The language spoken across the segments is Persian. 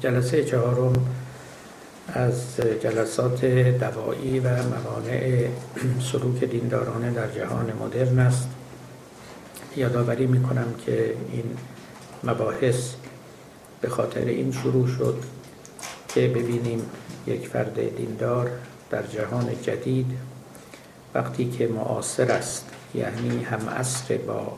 جلسه چهارم از جلسات دوایی و موانع سلوک دیندارانه در جهان مدرن است. یادآوری می کنم که این مباحث به خاطر این شروع شد که ببینیم یک فرد دیندار در جهان جدید وقتی که معاصر است یعنی هم اصر با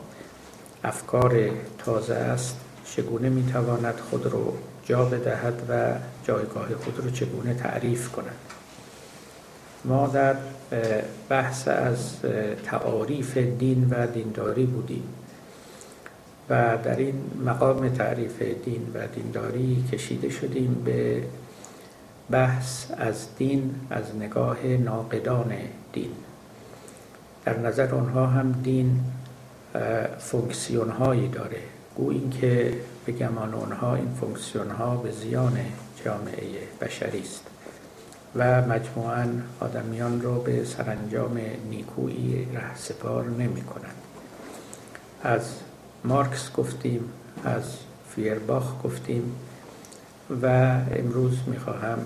افکار تازه است چگونه می‌تواند خود رو بدهد و جایگاه خود رو چگونه تعریف کند. ما در بحث از تعاریف دین و دینداری بودیم و در این مقام تعریف دین و دینداری کشیده شدیم به بحث از دین از نگاه ناقدان دین. در نظر آنها هم دین فونکسیون هایی داره. گو اینکه به گمان آنها این فونکسیون ها به زیان جامعه بشری است و مجموعا آدمیان رو به سرانجام نیکویی ره سپار نمی کنند. از مارکس گفتیم از فیرباخ گفتیم و امروز می‌خواهم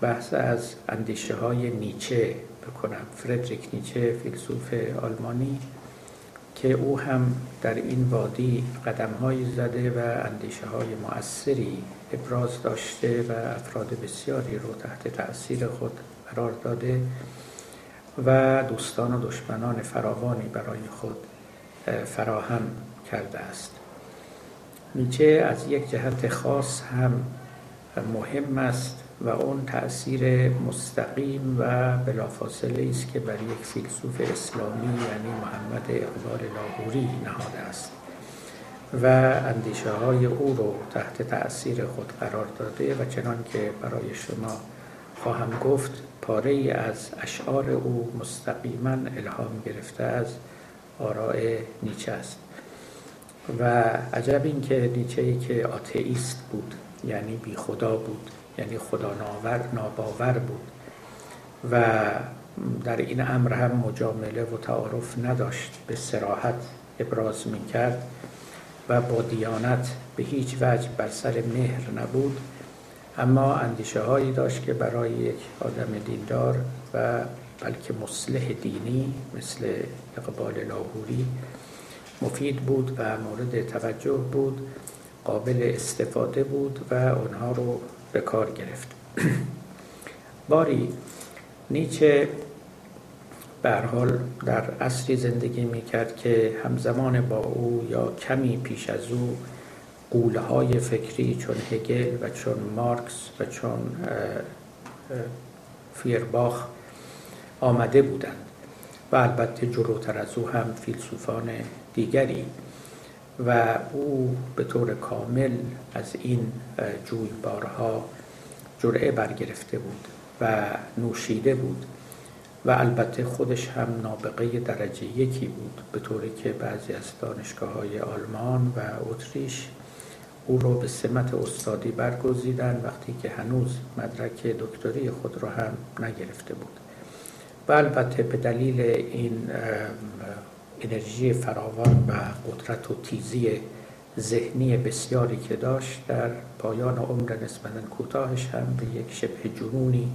بحث از اندیشه های نیچه بکنم. فردریک نیچه فیلسوف آلمانی که او هم در این وادی قدم زده و اندیشه های مؤثری ابراز داشته و افراد بسیاری رو تحت تأثیر خود قرار داده و دوستان و دشمنان فراوانی برای خود فراهم کرده است. نیچه از یک جهت خاص هم مهم است و اون تأثیر مستقیم و بلافاصله است که بر یک فیلسوف اسلامی یعنی محمد اقبال لاهوری نهاده است. و اندیشه های او رو تحت تأثیر خود قرار داده و چنان که برای شما خواهم گفت پاره ای از اشعار او مستقیما الهام گرفته از آراء نیچه است. و عجب این که نیچه ای که آتئیست بود یعنی بی خدا بود. یعنی خدا ناور ناباور بود. و در این امر هم مجامله و تعارف نداشت به سراحت ابراز می کرد و با دیانت به هیچ وجه بر سر مهر نبود. اما اندیشه هایی داشت که برای یک آدم دیندار و بلکه مصلح دینی مثل اقبال لاهوری مفید بود و مورد توجه بود قابل استفاده بود و آنها رو به کار گرفت. باری نیچه حال در عصری زندگی می کرد که همزمان با او یا کمی پیش از او قوله های فکری چون هگل و چون مارکس و چون فیرباخ آمده بودند و البته جلوتر از او هم فیلسوفان دیگری و او به طور کامل از این جویبارها جرعه برگرفته بود و نوشیده بود و البته خودش هم نابغه درجه یکی بود به طوری که بعضی از دانشگاه های آلمان و اتریش او رو به سمت استادی برگزیدن وقتی که هنوز مدرک دکتری خود را هم نگرفته بود. و البته به دلیل این انرژی فراوان و قدرت و تیزی ذهنی بسیاری که داشت در پایان عمر نسبتا کوتاهش هم به یک شبه جنونی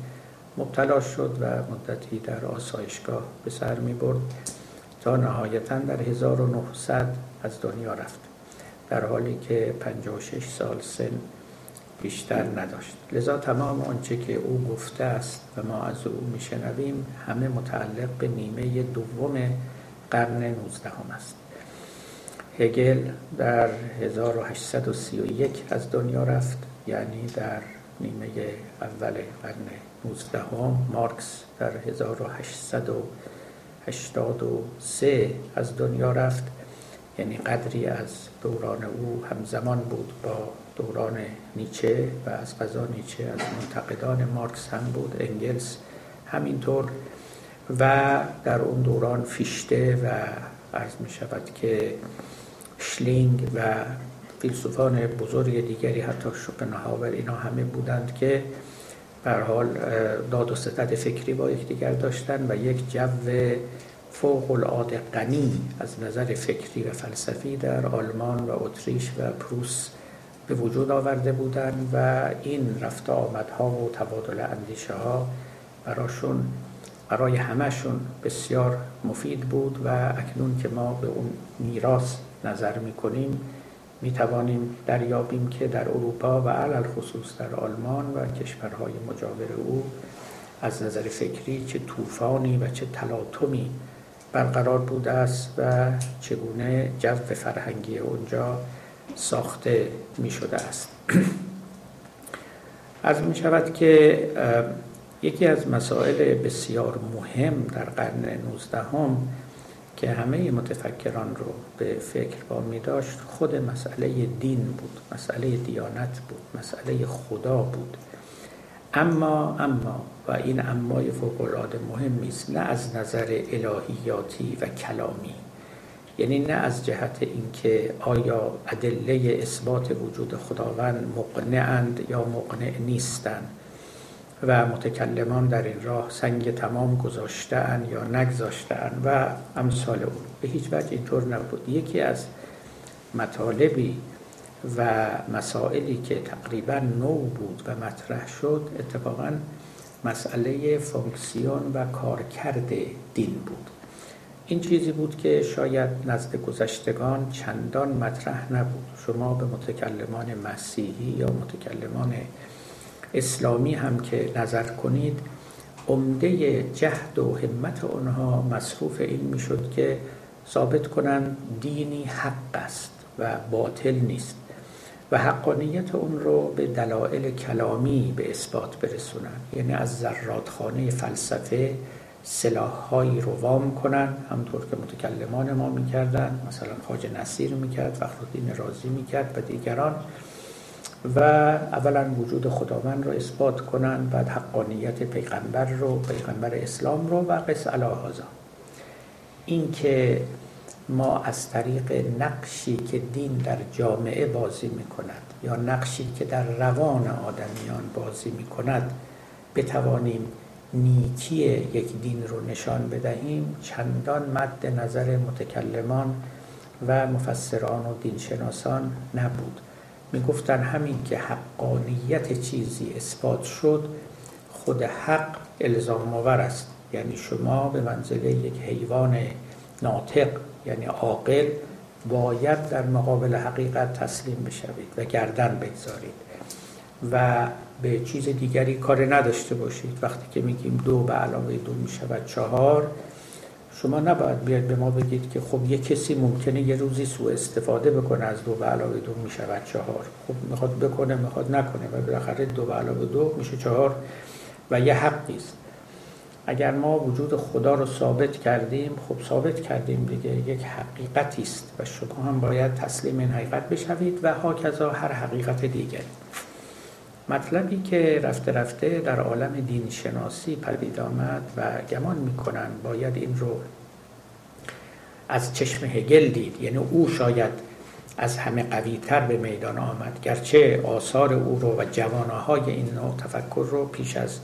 مبتلا شد و مدتی در آسایشگاه به سر می برد تا نهایتا در 1900 از دنیا رفت در حالی که 56 سال سن بیشتر نداشت. لذا تمام آنچه که او گفته است و ما از او میشنویم همه متعلق به نیمه دوم قرن 19 است. هگل در 1831 از دنیا رفت یعنی در نیمه اول قرن 19 مارکس در 1883 از دنیا رفت یعنی قدری از دوران او همزمان بود. با دوران نیچه و از قضا نیچه از منتقدان مارکس هم بود. انگلس همینطور و در اون دوران فیشته و عرض می شود که شلینگ و فیلسوفان بزرگ دیگری حتی شوپنهاور اینا همه بودند که بر حال داد و ستد فکری با یکدیگر داشتن و یک جو فوق العاده غنی از نظر فکری و فلسفی در آلمان و اتریش و پروس به وجود آورده بودند و این رفت آمدها و تبادل اندیشه ها براشون برای همهشون بسیار مفید بود و اکنون که ما به اون میراث نظر می‌کنیم می توانیم دریابیم که در اروپا و علل خصوص در آلمان و کشورهای مجاور او از نظر فکری چه طوفانی و چه تلاطمی برقرار بوده است و چگونه جو فرهنگی اونجا ساخته می شده است. از می شود که یکی از مسائل بسیار مهم در قرن 19 هم که همه متفکران رو به فکر با می داشت خود مسئله دین بود مسئله دیانت بود مسئله خدا بود. اما اما و این امای فوقالعاده مهمی است نه از نظر الهیاتی و کلامی یعنی نه از جهت اینکه آیا ادله اثبات وجود خداوند مقنعند یا مقنع نیستند. و متکلمان در این راه سنگ تمام گذاشتن یا نگذاشتن و امثال اون به هیچ وجه اینطور نبود. یکی از مطالبی و مسائلی که تقریبا نو بود و مطرح شد اتفاقا مسئله فونکسیون و کارکرد دین بود. این چیزی بود که شاید نزد گذشتگان چندان مطرح نبود. شما به متکلمان مسیحی یا متکلمان اسلامی هم که نظر کنید عمده جهد و همت آنها مصروف این می‌شد که ثابت کنند دینی حق است و باطل نیست و حقانیت اون رو به دلایل کلامی به اثبات برسونن یعنی از ذراتخانه فلسفه سلاحهایی رو وام کنن همطور که متکلمان ما می‌کردن مثلا خاج نصیر می‌کرد فخرالدین رازی می‌کرد و دیگران. و اولا وجود خداوند رو اثبات کنن بعد حقانیت پیغمبر رو پیغمبر اسلام رو و قص الهازا این که ما از طریق نقشی که دین در جامعه بازی می کند یا نقشی که در روان آدمیان بازی می کند بتوانیم نیکی یک دین رو نشان بدهیم چندان مد نظر متکلمان و مفسران و دینشناسان نبود. می‌گفتن همین که حقانیت چیزی اثبات شد خود حق الزام آور است. یعنی شما به منزله یک حیوان ناطق یعنی عاقل باید در مقابل حقیقت تسلیم بشوید و گردن بگذارید و به چیز دیگری کار نداشته باشید. وقتی که میگیم دو به علاوه دو می‌شود چهار شما نباید بیاید به ما بگید که خب یه کسی ممکنه یه روزی سوء استفاده بکنه از دو به علاوه دو می‌شود چهار. خب می‌خواد بکنه می‌خواد نکنه و بالاخره دو به علاوه دو میشه چهار و یه حقی است اگر ما وجود خدا رو ثابت کردیم خب ثابت کردیم دیگه یک حقیقتی است و شما هم باید تسلیم این حقیقت بشوید و هاکذا هر حقیقت دیگر مطلبی که رفته رفته در عالم دین شناسی پدید آمد و گمان می‌کنن باید این رو از چشم هگل دید. یعنی او شاید از همه قویتر به میدان آمد. گرچه آثار او رو و جوانه این نوع تفکر رو پیش از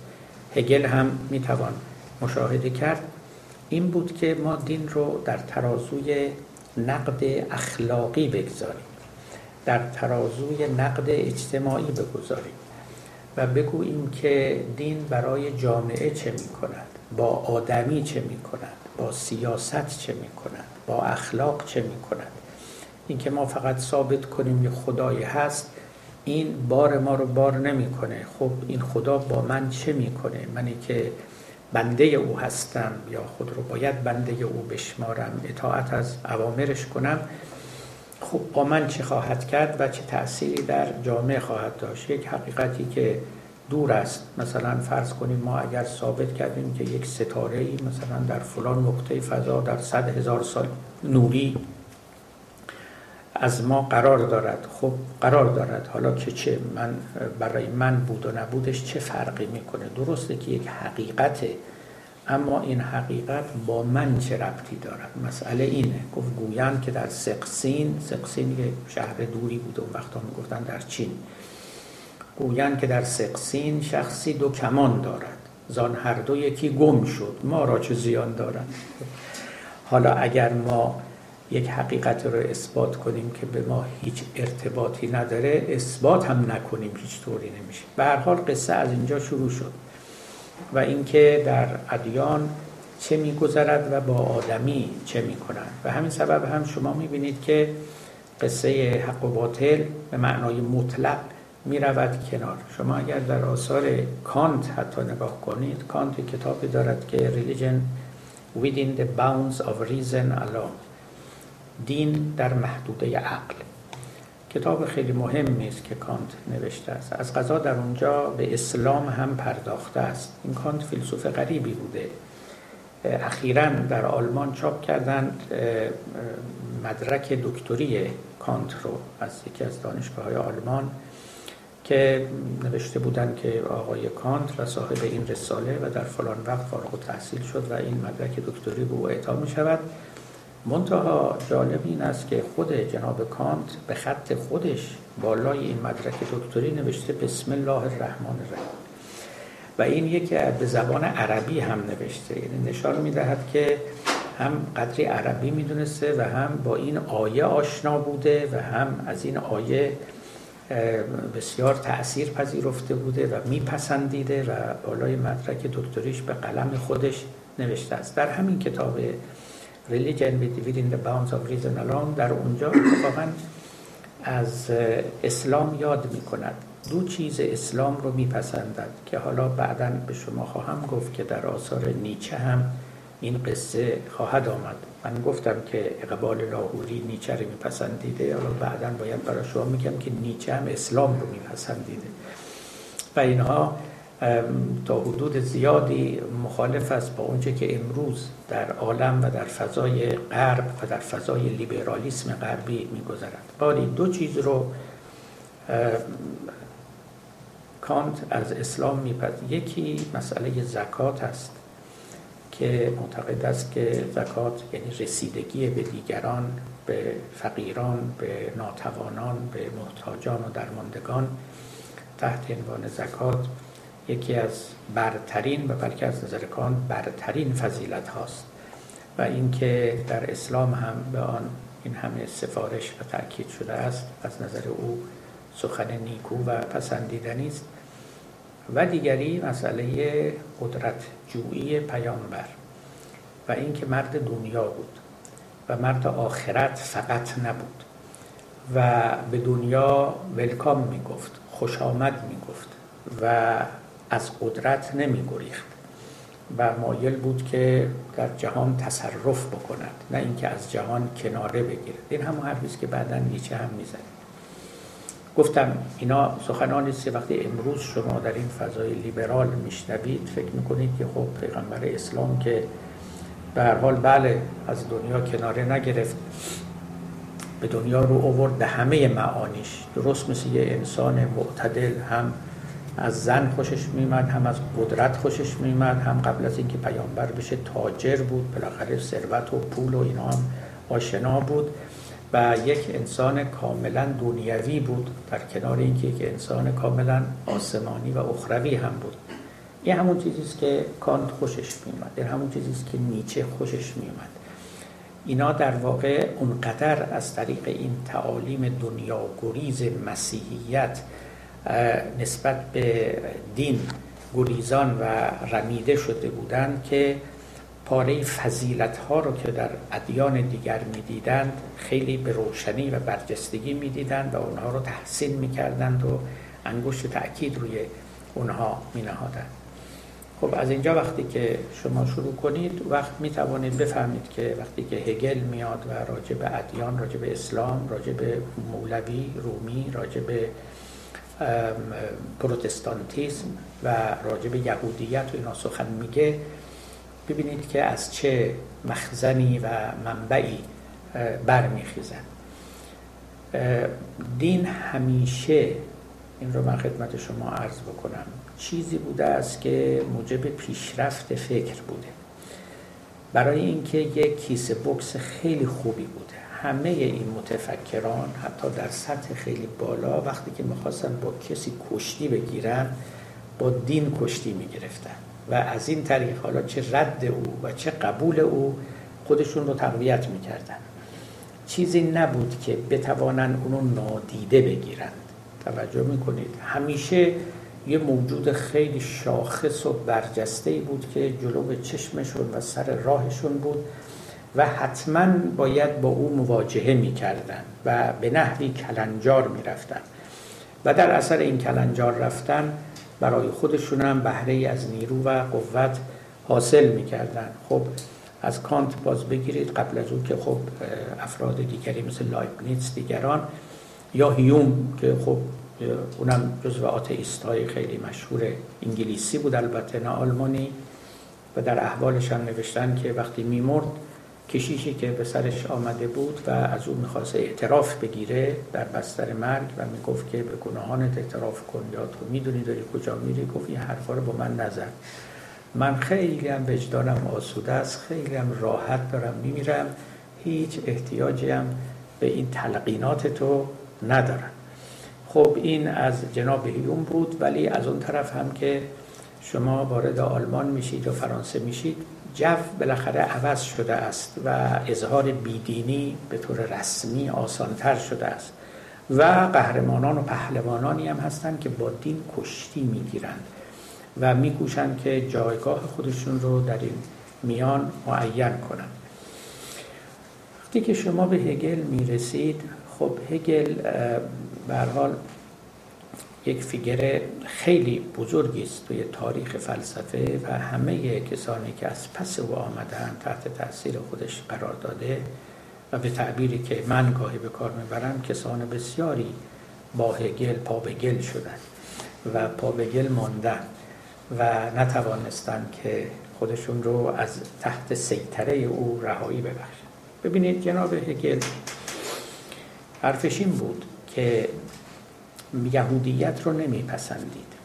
هگل هم می‌توان مشاهده کرد. این بود که ما دین رو در ترازوی نقد اخلاقی بگذاریم. در ترازوی نقد اجتماعی بگذاریم. و بگوییم که دین برای جامعه چه می کند با آدمی چه می کند با سیاست چه می کند با اخلاق چه می کند اینکه ما فقط ثابت کنیم یه خدایی هست این بار ما رو بار نمی‌کنه. خب این خدا با من چه می‌کنه؟ منی که بنده او هستم یا خود رو باید بنده او بشمارم اطاعت از اوامرش کنم. خب با من چه خواهد کرد و چه تأثیری در جامعه خواهد داشت؟ یک حقیقتی که دور است. مثلا فرض کنیم ما اگر ثابت کردیم که یک ستاره ای مثلا در فلان نقطه فضا در صد هزار سال نوری از ما قرار دارد. خب قرار دارد. حالا که چه من برای من بود و نبودش چه فرقی می‌کنه؟ درسته که یک حقیقته اما این حقیقت با من چه ربطی دارد؟ مسئله اینه. گفت گویان که در سقسین سقسین یه شهر دوری بود اون وقتا می‌گفتن در چین. گویان که در سقسین شخصی دو کمان دارد. زان هر دو یکی گم شد. ما را چه زیان دارد؟ حالا اگر ما یک حقیقت رو اثبات کنیم که به ما هیچ ارتباطی نداره اثبات هم نکنیم هیچ طوری نمیشه. به هر حال قصه از اینجا شروع شد. و اینکه در ادیان چه میگذرد و با آدمی چه می‌کنند. و همین سبب هم شما می‌بینید که قصه حق و باطل به معنای مطلق می رود کنار. شما اگر در آثار کانت حتی نگاه کنید کانت کتابی دارد که Religion Within the Bounds of Reason Alone دین در محدوده عقل. کتاب خیلی مهمی است که کانت نوشته است. از قضا در اونجا به اسلام هم پرداخته است. این کانت فیلسوف غریبی بوده. اخیرا در آلمان چاپ کردند مدرک دکتری کانت رو از یکی از دانشگاه های آلمان که نوشته بودن که آقای کانت و صاحب این رساله و در فلان وقت فارغ تحصیل شد و این مدرک دکتری به او اعطا می شود منتها جالب این است که خود جناب کانت به خط خودش بالای این مدرک دکتری نوشته بسم الله الرحمن الرحیم. و این یکی به زبان عربی هم نوشته. یعنی نشان می‌دهد که هم قدری عربی می‌دونسته و هم با این آیه آشنا بوده و هم از این آیه بسیار تأثیر پذیرفته بوده و میپسندیده و بالای مدرک دکتریش به قلم خودش نوشته است. در همین کتاب Religion Within the Bounds of Reason Alone در اونجا اتفاقا از اسلام یاد می کند دو چیز اسلام رو میپسندد که حالا بعدا به شما خواهم گفت که در آثار نیچه هم این قصه خواهد آمد. من گفتم که اقبال لاهوری نیچه رو میپسندیده. حالا بعدا باید برای شما میگم که نیچه هم اسلام رو میپسندیده. و اینها تا حدود زیادی مخالف است با اونچه که امروز در عالم و در فضای غرب و در فضای لیبرالیسم غربی میگذرد. باری دو چیز رو کانت از اسلام میپذیرد یکی مسئله زکات است که معتقد است که زکات یعنی رسیدگی به دیگران به فقیران به ناتوانان به محتاجان و درماندگان تحت عنوان زکات یکی از برترین و بلکه از نظر کان برترین فضیلت هاست و اینکه در اسلام هم به آن این همه سفارش و تاکید شده است از نظر او سخن نیکو و پسندیدنی است و دیگری مسئله قدرت جویی پیامبر و اینکه مرد دنیا بود و مرد آخرت فقط نبود و به دنیا ولکام می‌گفت خوش آمد می‌گفت و از قدرت نمی گریخت و مایل بود که در جهان تصرف بکند نه اینکه از جهان کناره بگیرد. این همون حرفی که بعدا نیچه هم می‌زنه گفتم اینا سخنانی است وقتی امروز شما در این فضای لیبرال میشنوید فکر می‌کنید که خب پیغمبر اسلام که به هر حال بله از دنیا کناره نگرفت به دنیا رو اوورد به همه معانیش. درست مثل یه انسان معتدل هم از زن خوشش میمد هم از قدرت خوشش میمد هم قبل از اینکه پیامبر بشه تاجر بود بالاخره ثروت و پول و اینا هم آشنا بود و یک انسان کاملا دنیوی بود در کنار اینکه یک انسان کاملا آسمانی و اخروی هم بود. این همون چیزی است که کانت خوشش میومد این همون چیزی است که نیچه خوشش میومد اینا در واقع اونقدر از طریق این تعالیم دنیا گریز مسیحیت نسبت به دین گریزان و رمیده شده بودند که پاره فضیلت ها رو که در ادیان دیگر می‌دیدند خیلی به روشنی و برجستگی می‌دیدند و اونها رو تحسین می‌کردند و انگشت تأکید روی اونها می نهادند خب از اینجا وقتی که شما شروع کنید وقت می توانید بفهمید که وقتی که هگل میاد و راجع به ادیان راجع به اسلام راجع به مولوی رومی راجع به پروتستانتیسم و راجع به یهودیت و اینا سخن میگه. ببینید که از چه مخزنی و منبعی برمیخیزن دین همیشه این رو من خدمت شما عرض بکنم چیزی بوده است که موجب پیشرفت فکر بوده. برای اینکه یک کیسه بکس خیلی خوبی بوده همه این متفکران حتی در سطح خیلی بالا وقتی که می‌خواستن با کسی کشتی بگیرن با دین کشتی می‌گرفتن و از این طریق حالا چه رد او و چه قبول او خودشون رو تقویت می‌کردن. چیزی نبود که بتوانند اونو نادیده بگیرند. توجه می‌کنید. همیشه یه موجود خیلی شاخص و برجسته بود که جلو چشمشون و سر راهشون بود. و حتما باید با او مواجهه می‌کردن و به نحوی کلنجار می‌رفتن و در اثر این کلنجار رفتن برای خودشون هم بهره از نیرو و قوت حاصل می‌کردن خب از کانت باز بگیرید. قبل از اون که خب افراد دیگری مثل لایبنیتس دیگران یا هیوم که خب اونم جزو آتئیست های خیلی مشهور انگلیسی بود البته نه آلمانی و در احوالش هم نوشتن که وقتی میمرد کشیشی که به سرش آمده بود و از او می‌خواست اعتراف بگیره در بستر مرگ و می‌گفت که به گناهانت اعتراف کن یا تو می‌دونی داری کجا میری؟ گفت این حرفا رو با من نزد من خیلی هم وجدانم آسوده است خیلی هم راحت دارم میمیرم هیچ احتیاجی هم به این تلقینات تو ندارم. خب این از جناب هیوم بود ولی از اون طرف هم که شما وارد آلمان میشید و فرانسه میشید جو بالاخره عوض شده است و اظهار بیدینی به طور رسمی آسانتر شده است و قهرمانان و پهلوانانی هم هستند که با دین کشتی می‌گیرند و میکوشند که جایگاه خودشون رو در این میان معین کنند. وقتی که شما به هگل می‌رسید خب هگل به حال یک فیگر خیلی بزرگی است توی تاریخ فلسفه و همه کسانی که از پس او آمدن تحت تاثیر خودش قرار داده و به تعبیری که من گاهی به کار می‌برم کسان بسیاری با هگل پا به گل شدن و پا به گل ماندن و نتوانستن که خودشون رو از تحت سیطره او رهایی ببخشن. ببینید جناب هگل حرفش این بود که یهودیت رو نمیپسندید.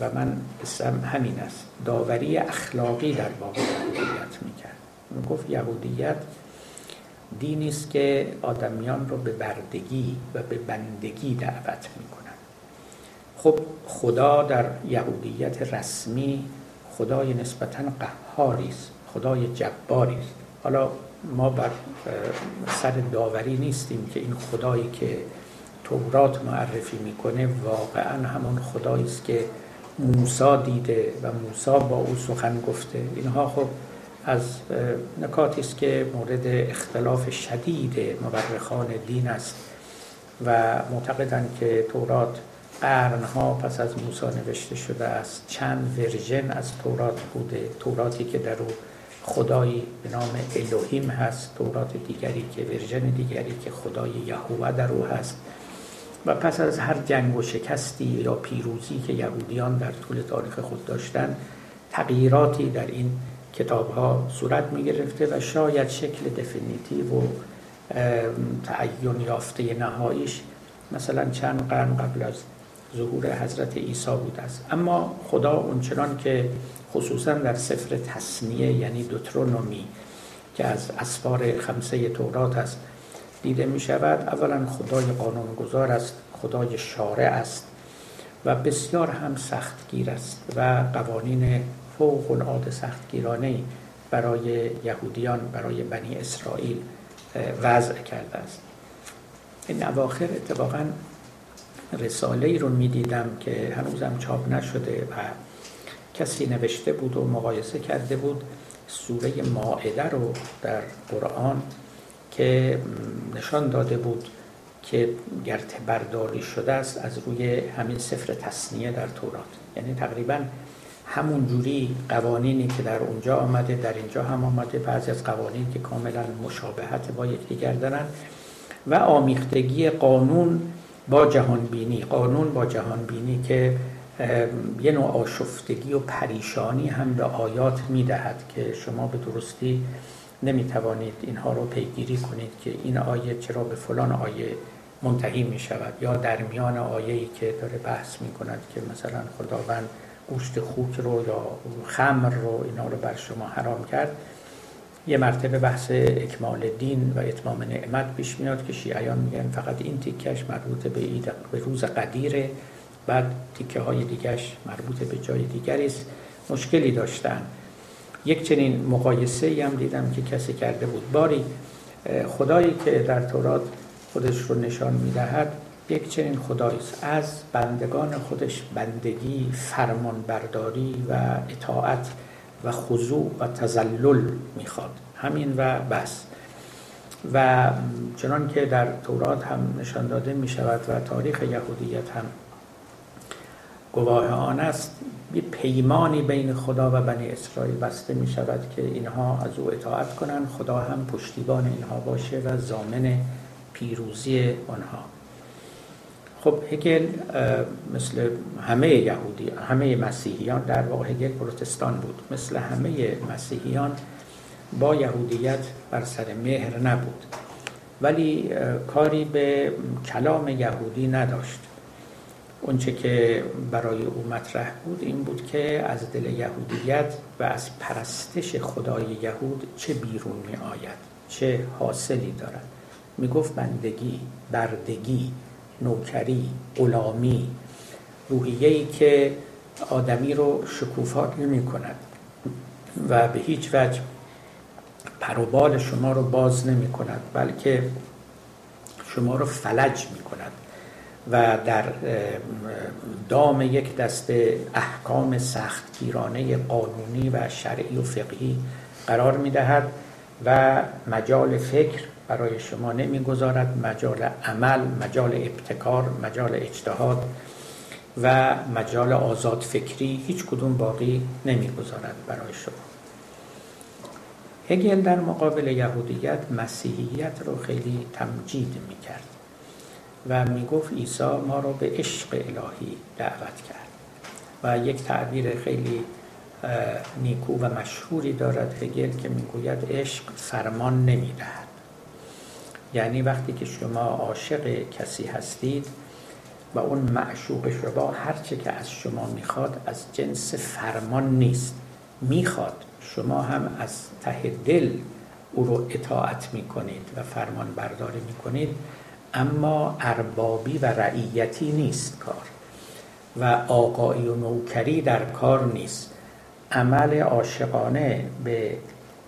و من اسم همین است. داوری اخلاقی در باب یهودیت می‌کرد. اون گفت یهودیت دینی است که آدمیان رو به بردگی و به بندگی دعوت می‌کنن. خب خدا در یهودیت رسمی خدای نسبتا قهاری است. خدای جباری است. حالا ما بر سر داوری نیستیم که این خدایی که تورات معرفی می‌کنه واقعا همون خدایی است که موسا دیده و موسا با او سخن گفته. اینها خب از نکاتی است که مورد اختلاف شدید مورخان دین است و معتقدند که تورات قرنها پس از موسی نوشته شده است. چند version از تورات بوده توراتی که در او خدایی به نام الوهیم هست تورات دیگری که version دیگری که خدای یهوه در او هست. و پس از هر جنگ و شکستی یا پیروزی که یهودیان در طول تاریخ خود داشتند تغییراتی در این کتاب ها صورت می گرفته و شاید شکل دفینیتیو و تعین یافته نهاییش مثلا چند قرن قبل از ظهور حضرت عیسی بوده است اما خدا اونچنان که خصوصا در سفر تصنیه یعنی دوترونومی که از اسفار خمسه تورات است دیده می شود اولا خدای قانونگذار است خدای شارع است و بسیار هم سختگیر است و قوانین فوق العاده سختگیرانه برای یهودیان برای بنی اسرائیل وضع کرده است. این اواخر اتفاقا رساله ای رو می دیدم که هنوزم چاپ نشده و کسی نوشته بود و مقایسه کرده بود. سوره ماعده رو در قرآن که نشان داده بود که گرت برداری شده است از روی همین سفر تصنیه در تورات. یعنی تقریبا همون جوری قوانینی که در اونجا آمده در اینجا هم آمده. بعضی از قوانین که کاملا مشابهت با یکدیگر دارن. و آمیختگی قانون با جهانبینی. قانون با جهانبینی که یه نوع آشفتگی و پریشانی هم به آیات می‌دهد که شما به درستی نمی توانید اینها رو پیگیری کنید که این آیه چرا به فلان آیه منتهی می شود یا در میان آیه ای که داره بحث می کند که مثلا خداوند گوشت خوک رو یا خمر رو اینا رو بر شما حرام کرد یه مرتبه بحث اکمال دین و اتمام نعمت پیش میاد که شیعیان میگن فقط این تیکش مربوط به, به روز قدیره بعد تیکه های دیگش مربوط به جای دیگری است مشکلی داشتن. یک چنین مقایسه هم دیدم که کسی کرده بود. باری خدایی که در تورات خودش رو نشان می‌دهد یک چنین خدایی از بندگان خودش بندگی فرمان برداری و اطاعت و خضوع و تزلل می‌خواد. همین و بس. و چنان که در تورات هم نشان داده می شود و تاریخ یهودیت هم گواه آن است. یه پیمانی بین خدا و بنی اسرائیل بسته می شود که اینها از او اطاعت کنند. خدا هم پشتیبان اینها باشه و زامن پیروزی آنها. خب هگل مثل همه یهودی همه مسیحیان در واقع هگل پروتستان بود. مثل همه مسیحیان با یهودیت بر سر مهر نبود. ولی کاری به کلام یهودی نداشت. اونچه که برای او مطرح بود این بود که از دل یهودیت و از پرستش خدای یهود چه بیرون می آید چه حاصلی دارد. می گفت بندگی بردگی نوکری غلامی روحیه‌ای که آدمی رو شکوفا نمی کند و به هیچ وجه پروبال شما رو باز نمی کند بلکه شما رو فلج می کند. و در دام یک دسته احکام سختگیرانه قانونی و شرعی و فقهی قرار می دهد و مجال فکر برای شما نمی‌گذارد مجال عمل مجال ابتکار مجال اجتهاد و مجال آزاد فکری هیچ کدوم باقی نمی‌گذارد برای شما. هگل در مقابل یهودیت مسیحیت رو خیلی تمجید می‌کرد. و می‌گفت عیسی ما رو به عشق الهی دعوت کرد. و یک تعبیر خیلی نیکو و مشهوری دارد هگل که می‌گوید عشق فرمان نمی‌دهد. یعنی وقتی که شما عاشق کسی هستید و اون معشوق شما هرچه که از شما می‌خواد از جنس فرمان نیست. می‌خواد. شما هم از ته دل او رو اطاعت می‌کنید و فرمان برداری می‌کنید. اما اربابی و رعیتی نیست کار و آقایی و نوکری در کار نیست. عمل عاشقانه به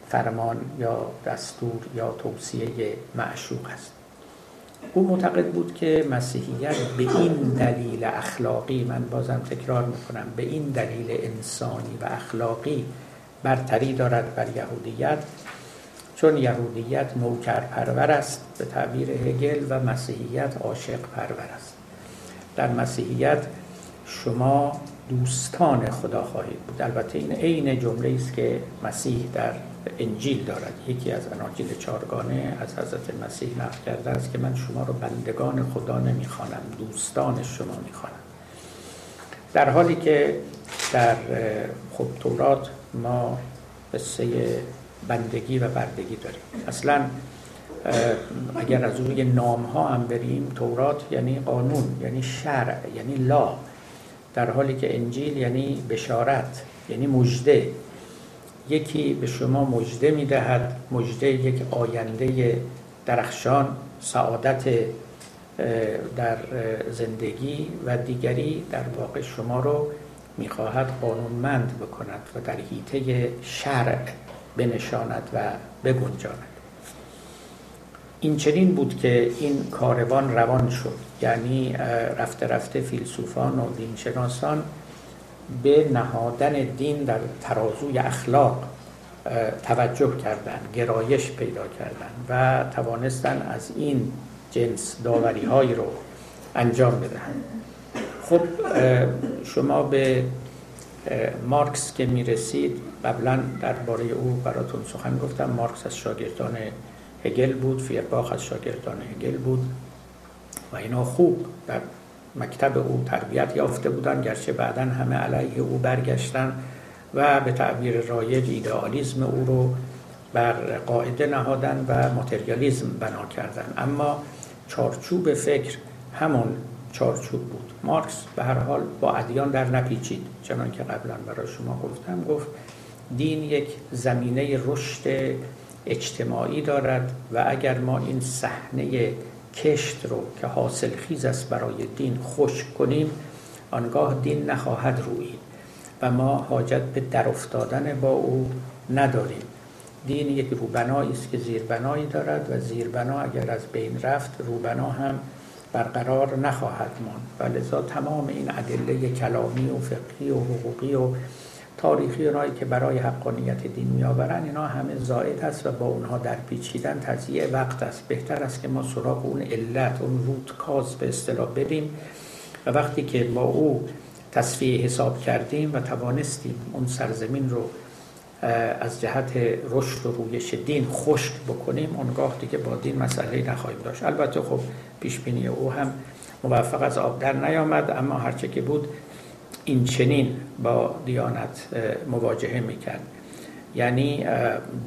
فرمان یا دستور یا توصیه معشوق است. او معتقد بود که مسیحیت به این دلیل اخلاقی من بازم تکرار می‌کنم به این دلیل انسانی و اخلاقی برتری دارد بر یهودیت. چون یهودیت نوکر پرور است به تعبیر هگل و مسیحیت عاشق پرور است. در مسیحیت شما دوستان خدا خواهید بود. البته این عین جمله است که مسیح در انجیل دارد. یکی از اناجیل چارگانه از حضرت مسیح نقل کرده است که من شما رو بندگان خدا نمی‌خوانم دوستان شما می‌خوانم. در حالی که در خب تورات ما قصه بندگی و بردگی داریم. اصلا اگر از روی نام ها هم بریم تورات یعنی قانون یعنی شرع یعنی لا در حالی که انجیل یعنی بشارت یعنی مجده. یکی به شما مجده می‌دهد مجده یک آینده درخشان سعادت در زندگی و دیگری در واقع شما رو می‌خواهد قانونمند بکند و در حیطه شرع. بنشاند و بگنجاند. این چنین بود که این کاروان روان شد. یعنی رفته رفته فیلسوفان و دینشناسان به نهادن دین در ترازوی اخلاق توجه کردند گرایش پیدا کردند و توانستن از این جنس داوری هایی رو انجام بدهند. خب شما به مارکس که می‌رسید قبلا درباره او براتون سخن گفتم. مارکس از شاگردان هگل بود فیرباخ از شاگردان هگل بود و اینا خوب در مکتب او تربیت یافته بودن گرچه بعدا همه علیه او برگشتن و به تعبیر رایج ایدئالیزم او رو بر قاعده نهادن و ماتریالیزم بنا کردن. اما چارچوب فکر همون چارچوب بود. مارکس به هر حال با ادیان در نپیچید چنان که قبلا برای شما گفتم گفت دین یک زمینه رشد اجتماعی دارد و اگر ما این صحنه کشت رو که حاصل خیز است برای دین خشک کنیم آنگاه دین نخواهد روید و ما حاجت به در افتادن با او نداریم. دین یک روبنایی است که زیربنایی دارد و زیربنا اگر از بین رفت روبنا هم برقرار نخواهد ماند. و لذا تمام این ادله کلامی و فقهی و حقوقی و تاریخی اونایی که برای حقانیت دین میآورن اینا همه زائد هست و با اونها در پیچیدن تضییع وقت است. بهتر است که ما سراغ اون علت اون روت کاز به اصطلاح بریم و وقتی که با او تصفیه حساب کردیم و توانستیم اون سرزمین رو از جهت رشد و رویش دین خشک بکنیم اونگاه دیگه با دین مسئله نخواهیم داشت. البته خب پیش بینی او هم موفق از آب در نیامد اما هرچه که بود این چنین با دیانت مواجهه می‌کرد. یعنی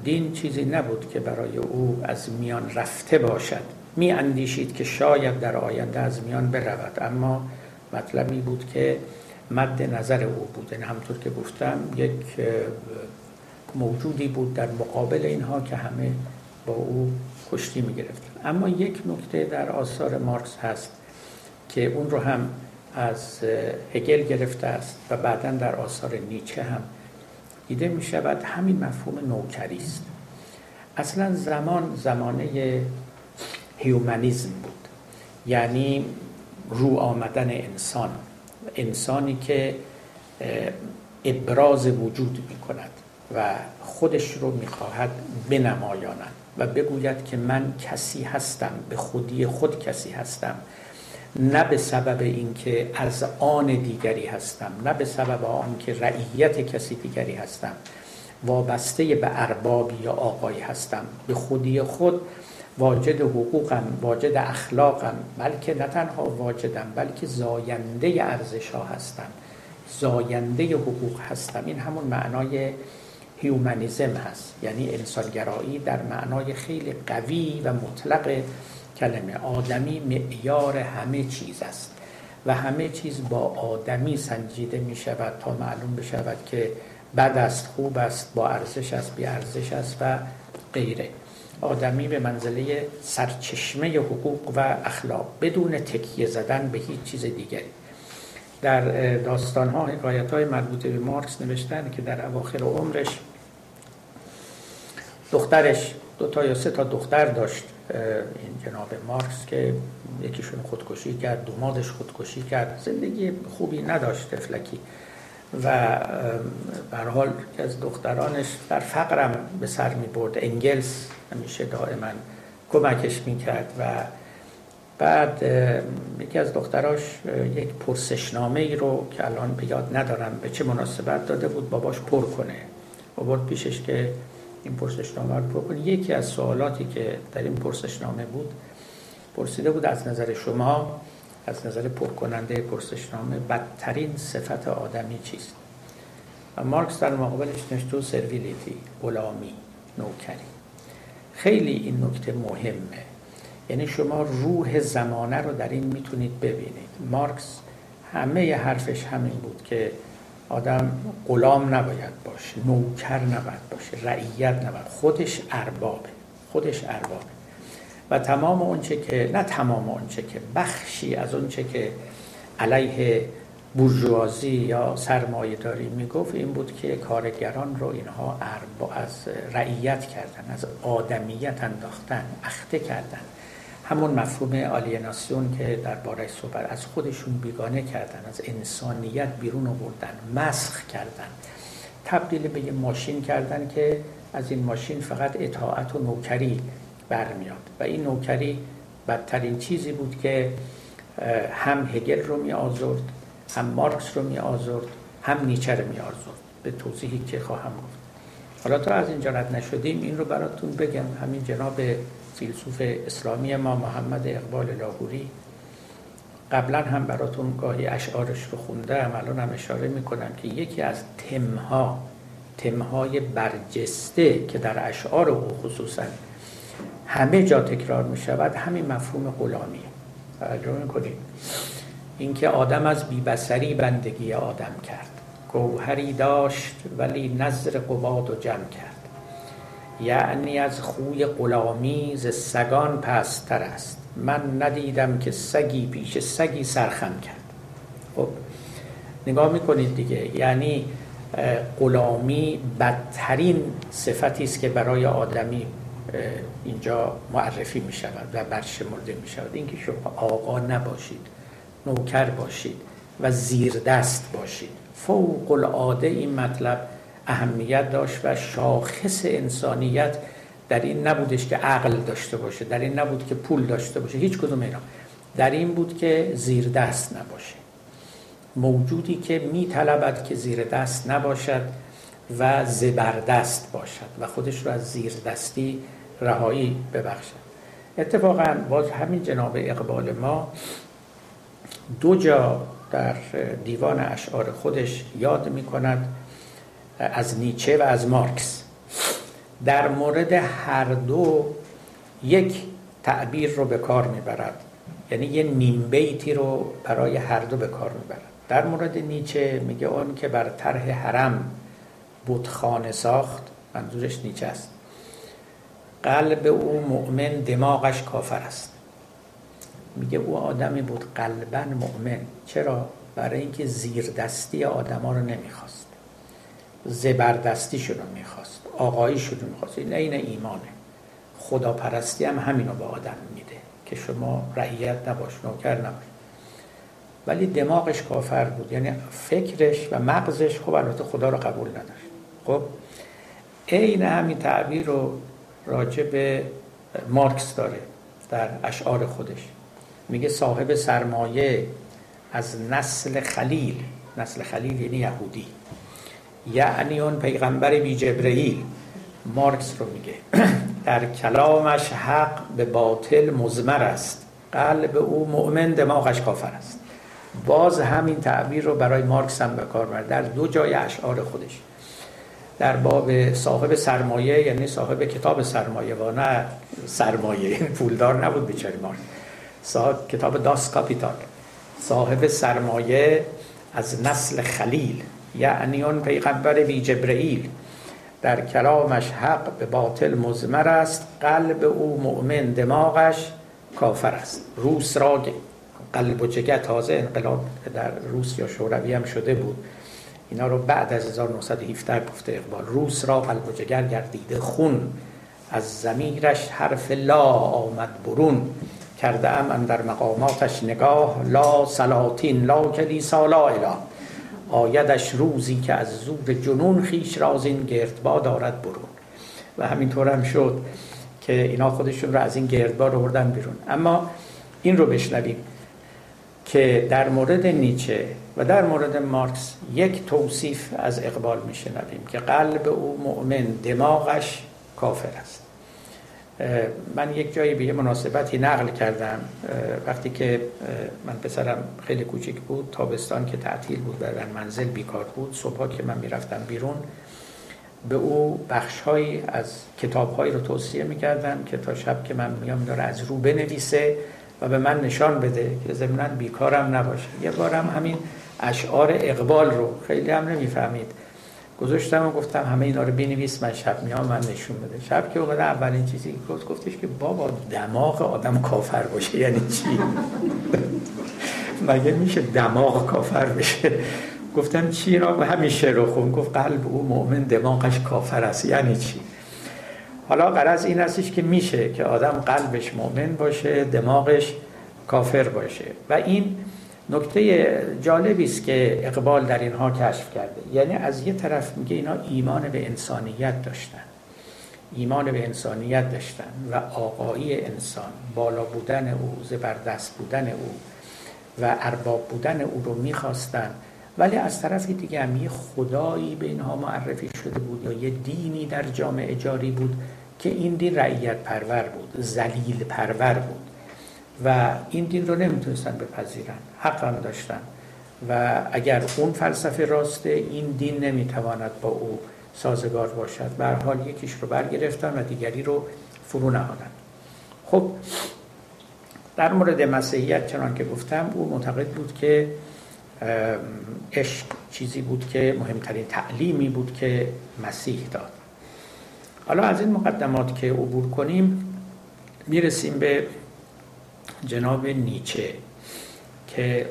دین چیزی نبود که برای او از میان رفته باشد. می اندیشید که شاید در آینده از میان برود اما مطلبی بود که مد نظر او بود. یعنی همطور که گفتم یک موجودی بود در مقابل اینها که همه با او کشتی می اما یک نکته در آثار مارکس هست که اون رو هم از هگل گرفته است و بعدا در آثار نیچه هم دیده می شود همین مفهوم نوکری است. اصلا زمان زمانه هیومنیزم بود. یعنی رو آمدن انسان. انسانی که ابراز وجود می کند و خودش رو می‌خواهد بنمایاند و بگوید که من کسی هستم به خودی خود کسی هستم. نه به سبب اینکه از آن دیگری هستم نه به سبب آنکه رعیت کسی دیگری هستم. وابسته به اربابی یا آقایی هستم. به خودی خود واجد حقوقم واجد اخلاقم. بلکه نه تنها واجدم بلکه زاینده ارزش ها هستم. زاینده حقوق هستم. این همون معنای هیومنیزم هست. یعنی انسانگرایی در معنای خیلی قوی و مطلق کلمه. آدمی معیار همه چیز است و همه چیز با آدمی سنجیده می شود تا معلوم بشود که بد است خوب است با ارزش است بی ارزش است و غیره. آدمی به منزله سرچشمه حقوق و اخلاق بدون تکیه زدن به هیچ چیز دیگری. در داستان ها حکایت های مربوط به مارکس نوشتن که در اواخر عمرش دخترش دو تا یا سه تا دختر داشت این جناب مارکس که یکیشون خودکشی کرد دومادش خودکشی کرد. زندگی خوبی نداشت تفلکی و به حال از دخترانش در فقرم به سر می برد انگلس همیشه دائما کمکش می کرد و بعد یکی از دختراش یک پرسشنامه ای رو که الان به یاد ندارم به چه مناسبت داده بود باباش پر کنه. و پیشش که این پرسشنامه رو پر کنه. یکی از سوالاتی که در این پرسشنامه بود پرسیده بود از نظر شما از نظر پرکننده پرسشنامه بدترین صفت آدمی چیست؟ و مارکس در مقابلش نشتو سرویلیتی غلامی نوکری. خیلی این نکته مهمه. یعنی شما روح زمانه رو در این می‌تونید ببینید. مارکس همه حرفش همین بود که آدم غلام نباید باشه نوکر نباید باشه رعیت نباید. خودش اربابه خودش اربابه. و تمام اونچه که نه تمام اونچه که بخشی از اونچه که علیه بورژوازی یا سرمایه داری می‌گفت این بود که کارگران رو اینها از رعیت کردن از آدمیت انداختن اخته کردن. همون مفهوم آلیناسیون که درباره صحبت از خودشون بیگانه کردن از انسانیت بیرون آوردن مسخ کردن تبدیل به یه ماشین کردن که از این ماشین فقط اطاعت و نوکری برمیاد. و این نوکری بدترین چیزی بود که هم هگل رو می آزرد هم مارکس رو می آزرد هم نیچه رو می آزرد. به توضیحی که خواهم گفت. حالا تا از اینجا رد نشدیم این رو براتون بگم. همین جناب فیلسوف اسلامی ما محمد اقبال لاهوری. قبلا هم براتون گاهی اشعارش رو خوندم الان هم اشاره می‌کنم که یکی از تمها تمهای برجسته که در اشعار او خصوصا همه جا تکرار می شود همین مفهوم غلامی. توجه می‌کنید؟ اینکه آدم از بیبسری بندگی آدم کرد. گوهری داشت ولی نظر قباد و جمع کرد. یعنی از خوی غلامی ز سگان پستر است. من ندیدم که سگی پیش سگی سرخم کرد. خب نگاه می‌کنید دیگه. یعنی غلامی بدترین صفتی است که برای آدمی اینجا معرفی می شود و برشمرده می شود اینکه شما آقا نباشید نوکر باشید و زیر دست باشید. فوق العاده این مطلب اهمیت داشت و شاخص انسانیت در این نبودش که عقل داشته باشه در این نبود که پول داشته باشه هیچ کدوم اینا. در این بود که زیر دست نباشه. موجودی که می طلبد که زیر دست نباشد و زبردست باشد و خودش رو از زیر دستی رهایی ببخشد. اتفاقا باز همین جناب اقبال ما دو جا در دیوان اشعار خودش یاد می کند از نیچه و از مارکس. در مورد هر دو یک تعبیر رو به کار می‌برد. یعنی یه نیم بیتی رو برای هر دو به کار می‌برد. در مورد نیچه میگه اون که بر طرح حرم بودخانه ساخت منظورش نیچه است. قلب او مؤمن دماغش کافر است. میگه او آدمی بود قلبا مؤمن. چرا؟ برای اینکه زیر دستی آدما رو نمی‌خواست. زبردستیشون رو می‌خواست آقاییشون رو می‌خواست. این این ایمانه. خداپرستی هم همینو به آدم میده که شما رعیت نباش نوکر نباش. ولی دماغش کافر بود. یعنی فکرش و مغزش خب البته خدا رو قبول نداشت. خب عین همین تعبیر رو راجع به مارکس داره در اشعار خودش. میگه صاحب سرمایه از نسل خلیل. نسل خلیل یعنی یهودی. یعنی اون پیغمبر بی جبرئیل. مارکس رو میگه. در کلامش حق به باطل مضمر است. قلب او مؤمن دماغش کافر است. باز همین تعبیر رو برای مارکس هم به کار برد. در دو جای اشعار خودش. در باب صاحب سرمایه یعنی صاحب کتاب سرمایه و نه سرمایه پولدار نبود بیچاره مارکس. صاحب کتاب داس کاپیتال. صاحب سرمایه از نسل خلیل. یعنی اون پیغمبر بی جبرئیل. در کلامش حق به باطل مزمر است قلب او مؤمن دماغش کافر است. روس را قلب و جگر تازه انقلاب در روس یا شوروی هم شده بود. اینا رو بعد از 1917 گفته اقبال. روس را قلب و جگر گردیده خون از زمیرش حرف لا آمد برون. کرده ام در مقاماتش نگاه. لا سلاطین لا کلیسا لا اله. آیدش روزی که از زور جنون خیش راز این گردبا دارد برون. و همینطور هم شد که اینا خودشون رو از این گردبا رو بردن بیرون. اما این رو بشنویم که در مورد نیچه و در مورد مارکس یک توصیف از اقبال میشنویم که قلب او مؤمن دماغش کافر است. من یک جایی به مناسبتی نقل کردم وقتی که من پسرم خیلی کوچک بود تابستان که تعطیل بود و در منزل بیکار بود صبح که من می‌رفتم بیرون به او بخشهایی از کتابهایی رو توصیه می‌کردم که تا شب که من میام داره از رو بنویسه و به من نشان بده که ضمنا بیکارم نباشه. یه بارم همین اشعار اقبال رو خیلی هم نمی‌فهمید. گذاشتم و گفتم همه اینا رو بنویس من شب میام من نشون بده. شب که اومده اولین چیزی گفت گفتش که بابا دماغ آدم کافر باشه. یعنی چی؟ مگه میشه دماغ کافر بشه؟ گفتم چی را؟ همیشه رو خون گفت قلب او مؤمن دماغش کافر است. یعنی چی؟ حالا قرض این هستش که میشه که آدم قلبش مؤمن باشه دماغش کافر باشه. و این نکته جالبی است که اقبال در اینها کشف کرده. یعنی از یه طرف میگه اینا ایمان به انسانیت داشتن. ایمان به انسانیت داشتن و آقایی انسان بالا بودن او زبردست بودن او و ارباب بودن او رو می‌خواستن. ولی از طرف دیگه هم یه خدایی به اینها معرفی شده بود یا یه دینی در جامعه جاری بود که این دین رعیت پرور بود زلیل پرور بود. و این دین رو نمی‌تونستن بپذیرن. حق هم داشتن. و اگر اون فلسفه راسته این دین نمی‌تواند با او سازگار باشد. به حال یکیش رو برگرفتن و دیگری رو فرو نهادن. خب در مورد مسیحیت چنان که گفتم او معتقد بود که عشق چیزی بود که مهمترین تعلیمی بود که مسیح داد. حالا از این مقدمات که عبور کنیم می‌رسیم به جناب نیچه. که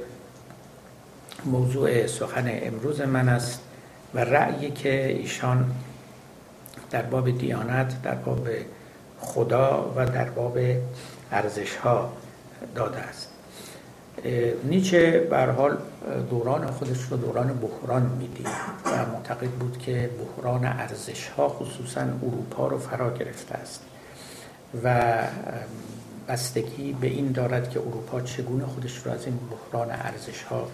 موضوع سخن امروز من است و رأیی که ایشان در باب دیانت در باب خدا و در باب ارزش ها داده است. نیچه بر حال دوران خودش رو دوران بحران می‌دید و معتقد بود که بحران ارزش ها خصوصا اروپا رو فرا گرفته است و بستگی به این دارد که اروپا چگونه خودش رو از این بحران ارزش ها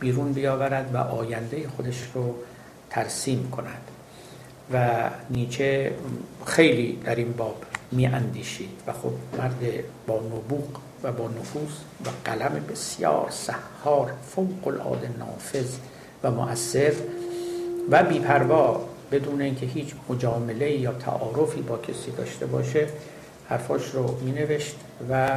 بیرون بیاورد و آینده خودش رو ترسیم کند. و نیچه خیلی در این باب می اندیشید و خب مرد با نبوغ و با نفوذ و قلم بسیار سحار فوق العاده نافذ و مؤثر و بیپروا بدون اینکه هیچ مجامله یا تعارفی با کسی داشته باشه حرفاش رو می نوشت و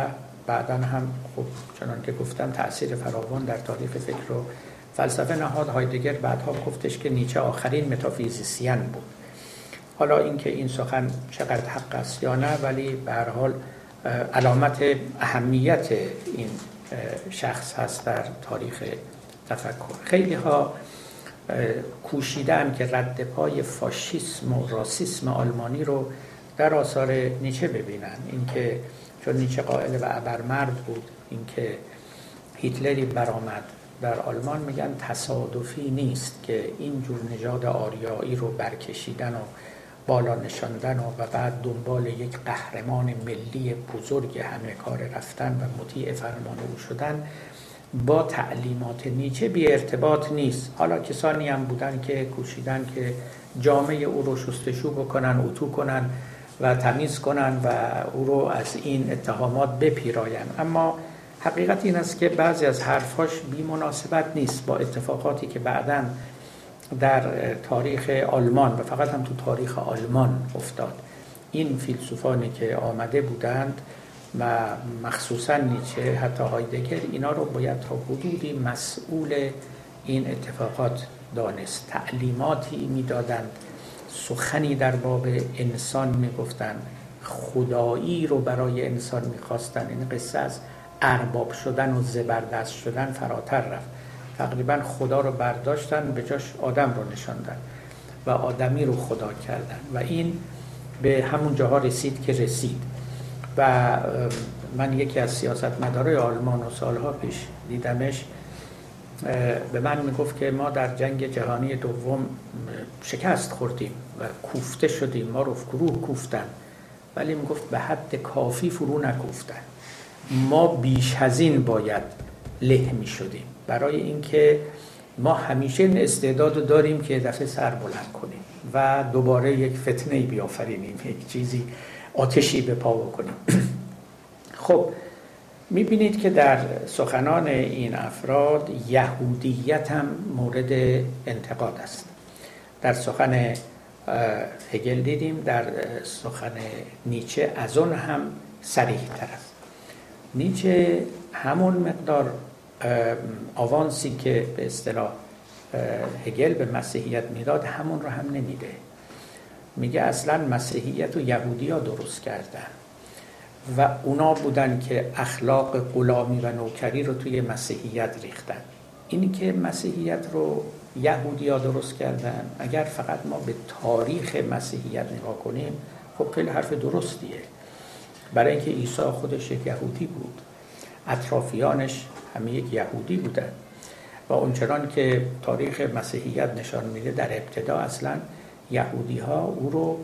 بعدا هم خب چنان که گفتم تاثیر فراوان در تاریخ فکر و فلسفه نهاد. هایدگر بعدها گفتش که نیچه آخرین متافیزیسین بود. حالا اینکه این سخن چقدر حق است یا نه ولی به هر حال علامت اهمیت این شخص هست در تاریخ تفکر. خیلی ها کوشیدن که رد پای فاشیسم و راسیسم آلمانی رو در آثار نیچه ببینن. اینکه چون نیچه قائل و ابرمرد بود اینکه هیتلری برآمد در آلمان میگن تصادفی نیست که این جور نژاد آریایی رو برکشیدن و بالا نشاندن و, و بعد دنبال یک قهرمان ملی بزرگ همه کار رفتن و مطیع فرمان او شدن با تعلیمات نیچه بی ارتباط نیست. حالا کسانی هم بودن که کوشیدن که جامعه او رو شستشو بکنن اتو کنن. و تمیز کنن و او رو از این اتهامات بپیراین اما حقیقت این است که بعضی از حرفاش بی مناسبت نیست با اتفاقاتی که بعدا در تاریخ آلمان و فقط هم تو تاریخ آلمان افتاد. این فیلسوفانی که آمده بودند و مخصوصا نیچه حتی هایدگر اینا رو باید تا حدودی مسئول این اتفاقات دانست. تعلیماتی می‌دادند. سخنی در باب انسان می‌گفتند خدایی رو برای انسان می‌خواستن. این قصه از ارباب شدن و زبردست شدن فراتر رفت. تقریبا خدا رو برداشتن به جاش آدم رو نشاندن و آدمی رو خدا کردن. و این به همون جاها رسید که رسید. و من یکی از سیاستمدارای آلمان و سالها پیش دیدمش به من می‌گفت که ما در جنگ جهانی دوم شکست خوردیم و کوفته شدیم. ما رو گروه کوفتن. ولی می‌گفت به حد کافی فرو نکوفتن. ما بیش از این باید له می شدیم برای اینکه ما همیشه این استعداد داریم که دفعه سر بلند کنیم و دوباره یک فتنه بیافرینیم یک چیزی آتشی به پا بکنیم. خب می‌بینید که در سخنان این افراد یهودیت هم مورد انتقاد است. در سخن هگل دیدیم در سخن نیچه از اون هم سریح تر است. نیچه همون مقدار آوانسی که به اصطلاح هگل به مسیحیت می‌داد همون رو هم نمیده. میگه اصلا مسیحیت و یهودی ها درست کردن. و اونا بودن که اخلاق غلامی و نوکری رو توی مسیحیت ریختن. اینی که مسیحیت رو یهودی ها درست کردن اگر فقط ما به تاریخ مسیحیت نگاه کنیم خب خیلی حرف درستیه. برای اینکه عیسی خودش یک یهودی بود. اطرافیانش همه یک یهودی بودن. و اونچنان که تاریخ مسیحیت نشان میده در ابتدا اصلا یهودی ها او رو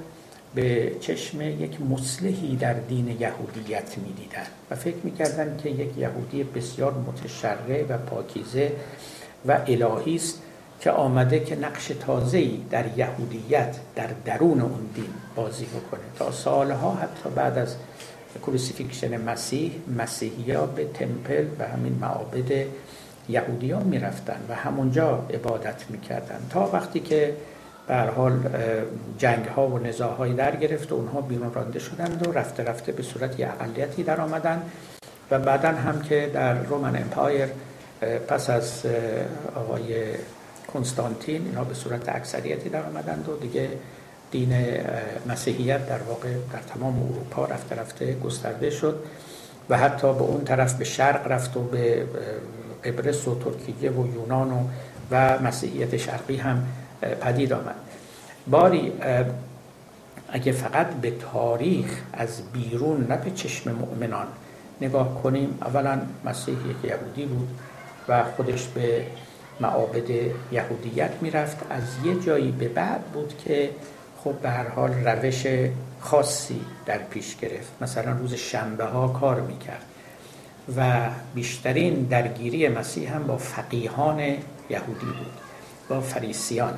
به چشم یک مسلحی در دین یهودیت می‌دیدن و فکر می‌کردن که یک یهودی بسیار متشرع و پاکیزه و الهی است که آمده که نقش تازه‌ای در یهودیت در درون اون دین بازی بکنه. تا سالها حتی بعد از crucifixion مسیح مسیحی ها به temple و همین معابد یهودی ها می رفتن و همونجا عبادت می کردن تا وقتی که به حال جنگ ها و نزاع در گرفت و اونها بیرون رانده شدند و رفته رفته به صورت اقلیتی در آمدن و بعدا هم که در Roman Empire پس از آقای کنستانتین اینها به صورت اکثریتی در آمدند و دیگه دین مسیحیت در واقع در تمام اروپا رفته رفته گسترده شد و حتی به اون طرف به شرق رفت و به قبرس و ترکیه و یونان و, و مسیحیت شرقی هم پدید آمد. باری اگه فقط به تاریخ از بیرون نه به چشم مؤمنان نگاه کنیم اولا مسیح یک یهودی بود و خودش به معابد یهودیت می‌رفت. از یه جایی به بعد بود که خب به هر حال روش خاصی در پیش گرفت. مثلا روز شنبه ها کار می‌کرد و بیشترین درگیری مسیح هم با فقیهان یهودی بود. با فریسیان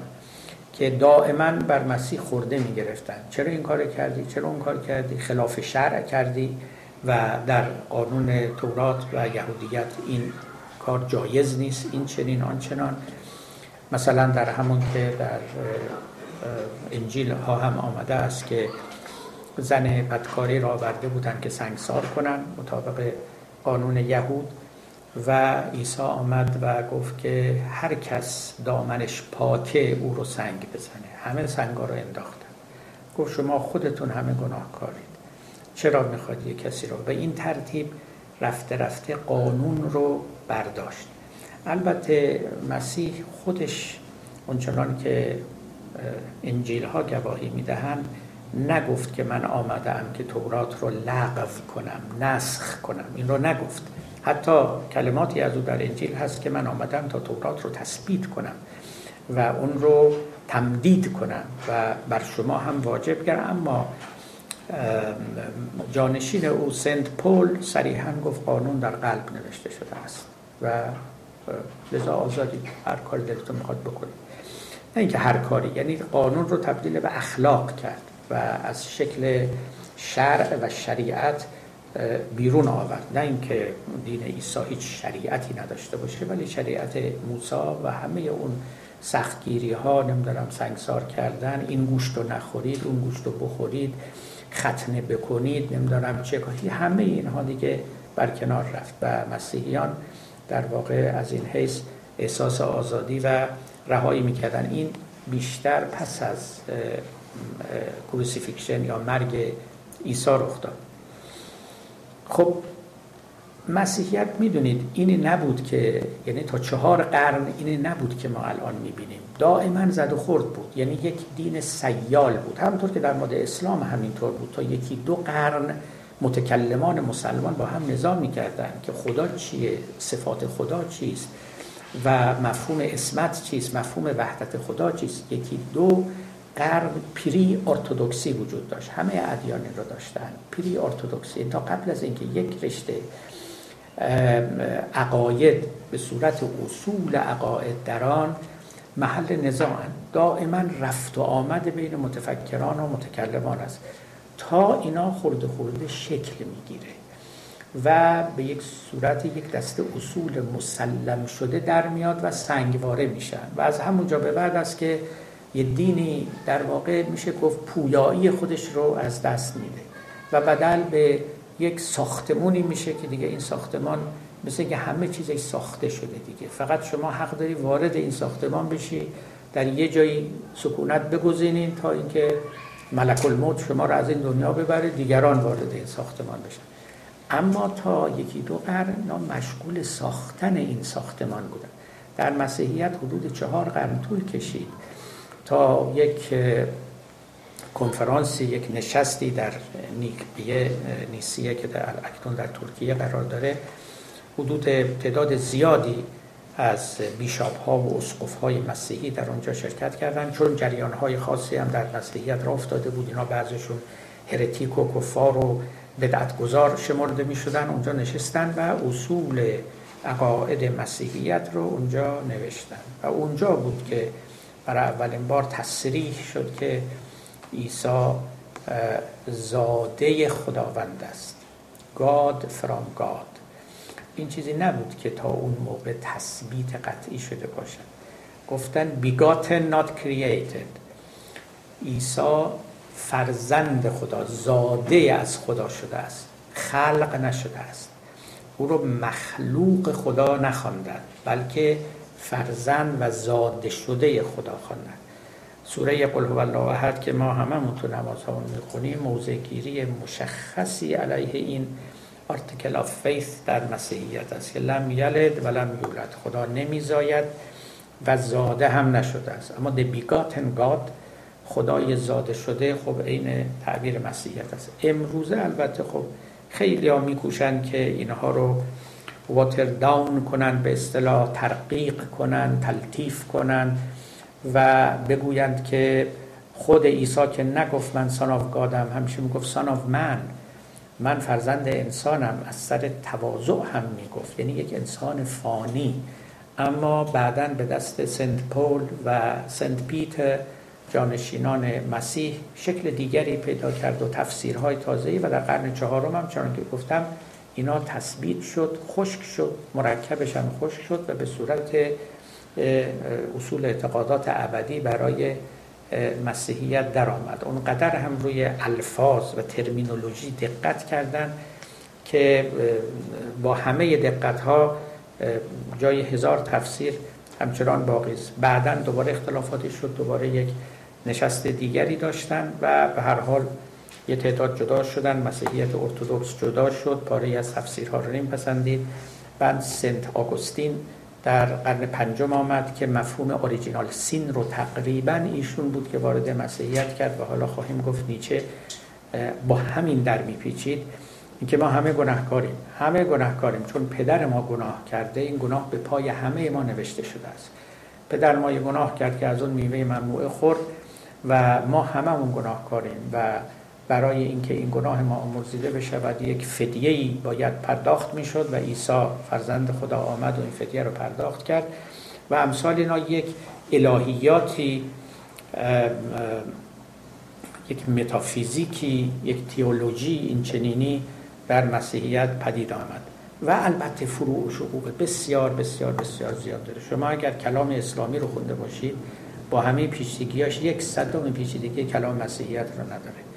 که دائما بر مسیح خورده می گرفتن چرا این کار کردی؟ چرا اون کار کردی؟ خلاف شرع کردی و در قانون تورات و یهودیت این کار جایز نیست این چنین آنچنان مثلا در همون که در انجیل ها هم آمده است که زن بدکاری را آورده بودن که سنگسار کنن مطابق قانون یهود و عیسی آمد و گفت که هر کس دامنش پاکه او رو سنگ بزنه. همه سنگا رو انداختن گفت شما خودتون همه گناهکارید. چرا می‌خواد یه کسی رو؟ به این ترتیب رفته رفته قانون رو برداشت. البته مسیح خودش اونچنان که انجیل ها گواهی می‌دهند نگفت که من آمدم که تورات رو لغو کنم نسخ کنم. این رو نگفت. حتی کلماتی از او در انجیل هست که من آمدم تا تورات رو تثبیت کنم و اون رو تمدید کنم و بر شما هم واجب کردم اما جانشین او سنت پول صریحا گفت قانون در قلب نوشته شده است و لذا آزادی هر کاری دلتون می‌خواد بکنید نه اینکه هر کاری یعنی قانون رو تبدیل به اخلاق کرد و از شکل شرع و شریعت بیرون آورد. نه اینکه دین عیسی هیچ شریعتی نداشته باشه ولی شریعت موسی و همه اون سختگیری ها نمی‌دونم سنگسار کردن این گوشت رو نخورید اون گوشت رو بخورید ختنه بکنید نمی‌دونم چه کاری همه اینها دیگه برکنار رفت. و مسیحیان در واقع از این حیث احساس آزادی و رهایی می‌کردن. این بیشتر پس از crucifixion یا مرگ عیسی رخ داد. خب مسیحیت می‌دونید اینی نبود که یعنی تا چهار قرن اینی نبود که ما الان می‌بینیم. دائما زد و خورد بود. یعنی یک دین سیال بود. همونطور که در مورد اسلام همینطور بود. تا یکی دو قرن متکلمان مسلمان با هم نظام می‌کردن که خدا چیه صفات خدا چیست و مفهوم اسمت چیست مفهوم وحدت خدا چیست. یکی دو قرن پری ارتودکسی وجود داشت. همه ادیان رو داشتن. پری ارتودکسی تا قبل از اینکه یک رشته عقاید به صورت اصول عقاید دران محل نزاع دائما رفت و آمد بین متفکران و متکلمان است. تا اینا خورده خورده شکل می‌گیره و به یک صورت یک دسته اصول مسلم شده در میاد و سنگواره میشن. و از همونجا به بعد است که یه دینی در واقع میشه گفت پویایی خودش رو از دست میده. و بدل به یک ساختمونی میشه که دیگه این ساختمان مثل که همه چیزش ساخته شده دیگه. فقط شما حق داری وارد این ساختمان بشی در یه جایی سکونت بگذینین تا اینکه ملک الموت شما رو از این دنیا ببره دیگران وارد این ساختمان بشن. اما تا یکی دو قرن مشغول ساختن این ساختمان بودن. در مسیحیت حدود چهار قرن طول کشید. تا یک کنفرانسی یک نشستی در نیکبیه نیسیه که در اکنون در ترکیه قرار داره حدود تعداد زیادی از بیشاب ها و اسقف های مسیحی در اونجا شرکت کردن. چون جریان های خاصی هم در مسیحیت را افتاده بود اینا بعضشون هرتیک و کفار و بدعتگذار شمرده می شدن اونجا نشستن و اصول عقاید مسیحیت رو اونجا نوشتن. و اونجا بود که برای اولین بار تصریح شد که عیسی زاده خداوند است. God from God. این چیزی نبود که تا اون موقع تثبیت قطعی شده باشد. گفتن begotten not created. عیسی فرزند خدا زاده از خدا شده است. خلق نشده است. او رو مخلوق خدا نخواندند بلکه فرزند و زاده شده خدا خواندن سوره قل هو الله احد که ما هممون تو نمازهامون می‌خونیم موضع گیری مشخصی علیه این article of faith در مسیحیت است که لم یلد و لم یولد. خدا نمیزاید و زاده هم نشده است. اما the begotten God خدای زاده شده خب عین تعبیر مسیحیت است. امروزه البته خب خیلی ها میکوشن که اینها رو water down کنن به اصطلاح ترقیق کنن تلطیف کنن و بگویند که خود عیسی که نگفت من son of God م همیشه می‌گفت son of man من فرزند انسانم از سر تواضع هم می‌گفت. یعنی یک انسان فانی. اما بعدا به دست Saint Paul و Saint Peter جانشینان مسیح شکل دیگری پیدا کرد و تفسیرهای تازه‌ای و در قرن چهارم هم چون که گفتم اینا تثبیت شد خشک شد مرکبش هم خشک شد و به صورت اصول اعتقادات ابدی برای مسیحیت درآمد. اونقدر هم روی الفاظ و ترمینولوژی دقت کردن که با همه دقت ها جای هزار تفسیر همچنان باقی است. بعدا دوباره اختلافاتی شد دوباره یک نشست دیگری داشتن و به هر حال یه تعداد جدا شدن مسیحیت ارتودکس جدا شد پاره از تفسیرها رو پسندید بعد سنت آگوستین در قرن پنجم آمد که مفهوم اوریجینال سین رو تقریبا ایشون بود که وارد مسیحیت کرد و حالا خواهیم گفت نیچه با همین در میپیچید اینکه ما همه گناهکاریم. همه گناهکاریم چون پدر ما گناه کرده این گناه به پای همه ما نوشته شده است. پدر ما یه گناه کرد که از اون میوه ممنوعه خورد و ما هممون گناهکاریم و برای اینکه این گناه ما آمرزیده بشه و یک فدیه باید پرداخت می‌شد و عیسی فرزند خدا آمد و این فدیه رو پرداخت کرد. و امثال اینا یک الهیاتی یک متافیزیکی یک تئولوژی این چنینی در مسیحیت پدید آمد. و البته فروع و شقوق بسیار بسیار بسیار زیاد داره. شما اگر کلام اسلامی رو خونده باشید با همه پیچیدگیاش یک صدم پیچیدگی کلام مسیحیت رو نداره.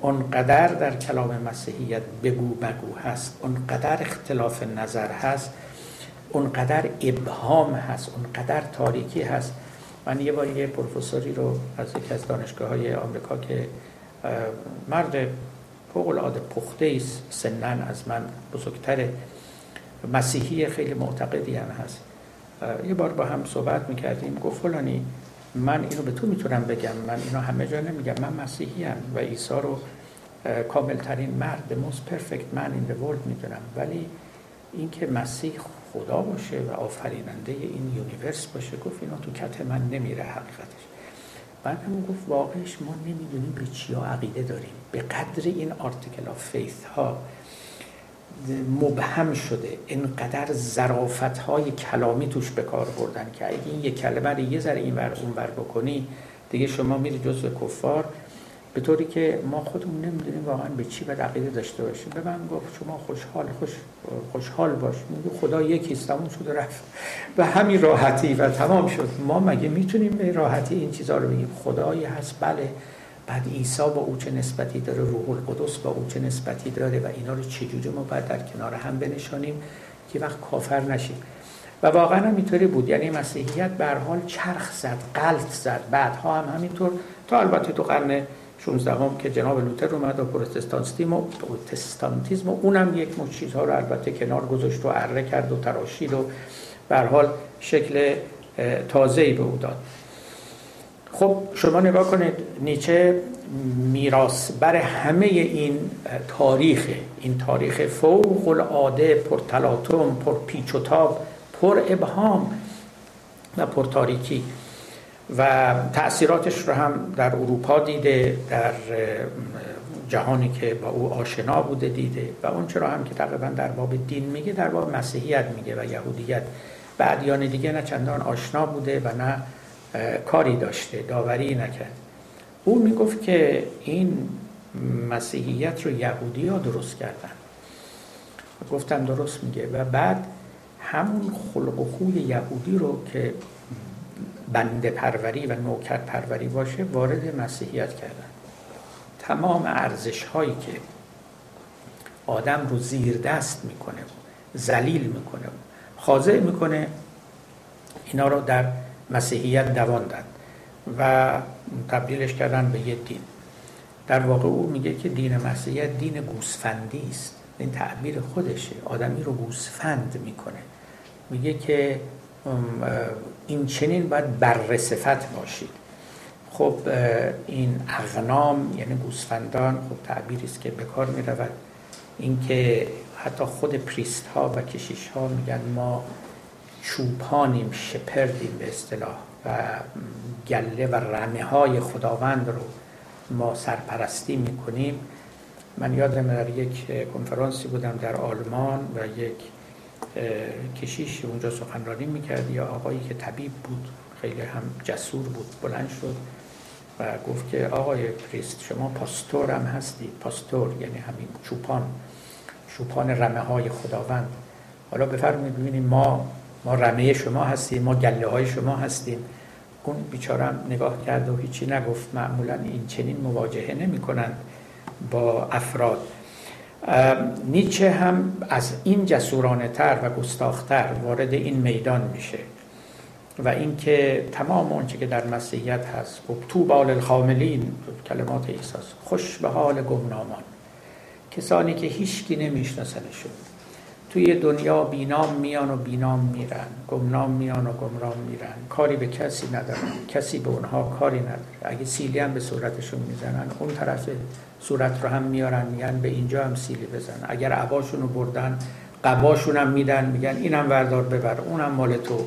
اونقدر در کلام مسیحیت بگو بگو هست اونقدر اختلاف نظر هست اونقدر ابهام هست اونقدر تاریکی هست. من یه بار یه پروفسوری رو از یکی از دانشگاه های آمریکا که مرد فوق العاده پخته است سنن از من بزرگتر مسیحی خیلی معتقدی هم هست. یه بار با هم صحبت می‌کردیم گفت فلانی من اینو به تو می‌تونم بگم. من اینو همه جا نمیگم. من مسیحی‌ام و عیسی رو کاملترین مرد most perfect man in the world می‌دونم. ولی اینکه مسیح خدا باشه و آفریننده این universe باشه گفت اینا تو کت من نمیره حقیقتش. بعد هم گفت واقعش ما نمی‌دونیم به چیا عقیده داریم. به قدر این article of faith ها مبهم شده اینقدر زرافت های کلامی توش به کار بردن که اگه این یک کلمه رو یه ذره این ور اون ور بکنی دیگه شما میری جزء کفار. به طوری که ما خودمون نمی‌دونیم واقعا به چی باید عقیده داشته باشیم. به من گفت شما خوشحال خوش خوشحال باش. میگه خدا یکیست تموم شد و رفت. و همین راحتی و تمام شد. ما مگه می‌تونیم به راحتی این چیزها رو بگیم؟ خدایی هست؟ بله. بعد عیسی با او چه نسبتی داره روح القدس با او چه نسبتی داره و اینا رو چجوری ما باید در کنار هم بنشانیم که وقت کافر نشیم. و واقعا هم اینطوری بود. یعنی مسیحیت به حال چرخ زد قلط زد. بعدها هم همینطور تا البته تو قرن 16 هم که جناب لوتر اومد و پروتستانتیسم و پروتستانتیسم اونم یک مش چیزها رو البته کنار گذاشت و اره کرد و تراشید و به حال شکل تازه‌ای به او داد. خب شما نگاه کنید نیچه میراث بر همه این تاریخ این تاریخ فوق العاده پر تلاطم پر پیچ و تاب پر ابهام و پر تاریکی. و تأثیراتش رو هم در اروپا دیده در جهانی که با او آشنا بوده دیده. و اون چرا هم که تقریبا در باب دین میگه در باب مسیحیت میگه و یهودیت. و ادیان دیگه نه چندان آشنا بوده و نه کاری داشته داوری نکرد. او می‌گفت که این مسیحیت رو یهودی ها درست کردن. گفتم درست میگه. و بعد همون خلق و خوی یهودی رو که بنده پروری و نوکر پروری باشه وارد مسیحیت کردن. تمام ارزش هایی که آدم رو زیر دست می‌کنه زلیل می‌کنه خاضع می‌کنه اینا رو در مسیحیت دواندن و تبدیلش کردن به یه دین. در واقع او میگه که دین مسیحیت دین گوسفندی است. این تعبیر خودشه. آدمی رو گوسفند می‌کنه. میگه که این چنین باید بر صفت باشید. خب این اغنام یعنی گوسفندان خب تعبیری است که به کار می رود اینکه حتی خود پریست ها و کشیش ها میگن ما چوپانیم شپردیم به اصطلاح. و گله و رمه های خداوند رو ما سرپرستی می‌کنیم. من یادم در یک کنفرانسی بودم در آلمان و یک کشیش اونجا سخنرانی می‌کرد. یا آقایی که طبیب بود خیلی هم جسور بود بلند شد و گفت که آقای پریست شما پاستور هم هستید. پاستور یعنی همین چوپان چوپان رمه های خداوند. حالا بفرمایید ببینیم ما ما رمه شما هستیم ما گله های شما هستیم. اون بیچارم نگاه کرد و هیچی نگفت. معمولا این چنین مواجهه نمی کنند با افراد. نیچه هم از این جسورانه تر و گستاختر وارد این میدان میشه و اینکه تمام اونچه که در مسیحیت هست خب تو بال الخاملین کلمات عیسی خوش به حال گمنامان. کسانی که هیچکی نمیشناسنشون. توی دنیا بینام میان و بینام میرن گمنام میان و گمرام میرن. کاری به کسی ندارن کسی به اونها کاری نداره. اگه سیلی هم به صورتشون می‌زنن اون طرف صورت رو هم میارن میگن به اینجا هم سیلی بزن. اگر عباشون رو بردن قباشون هم میدن میگن اینم وردار ببر اونم مال تو.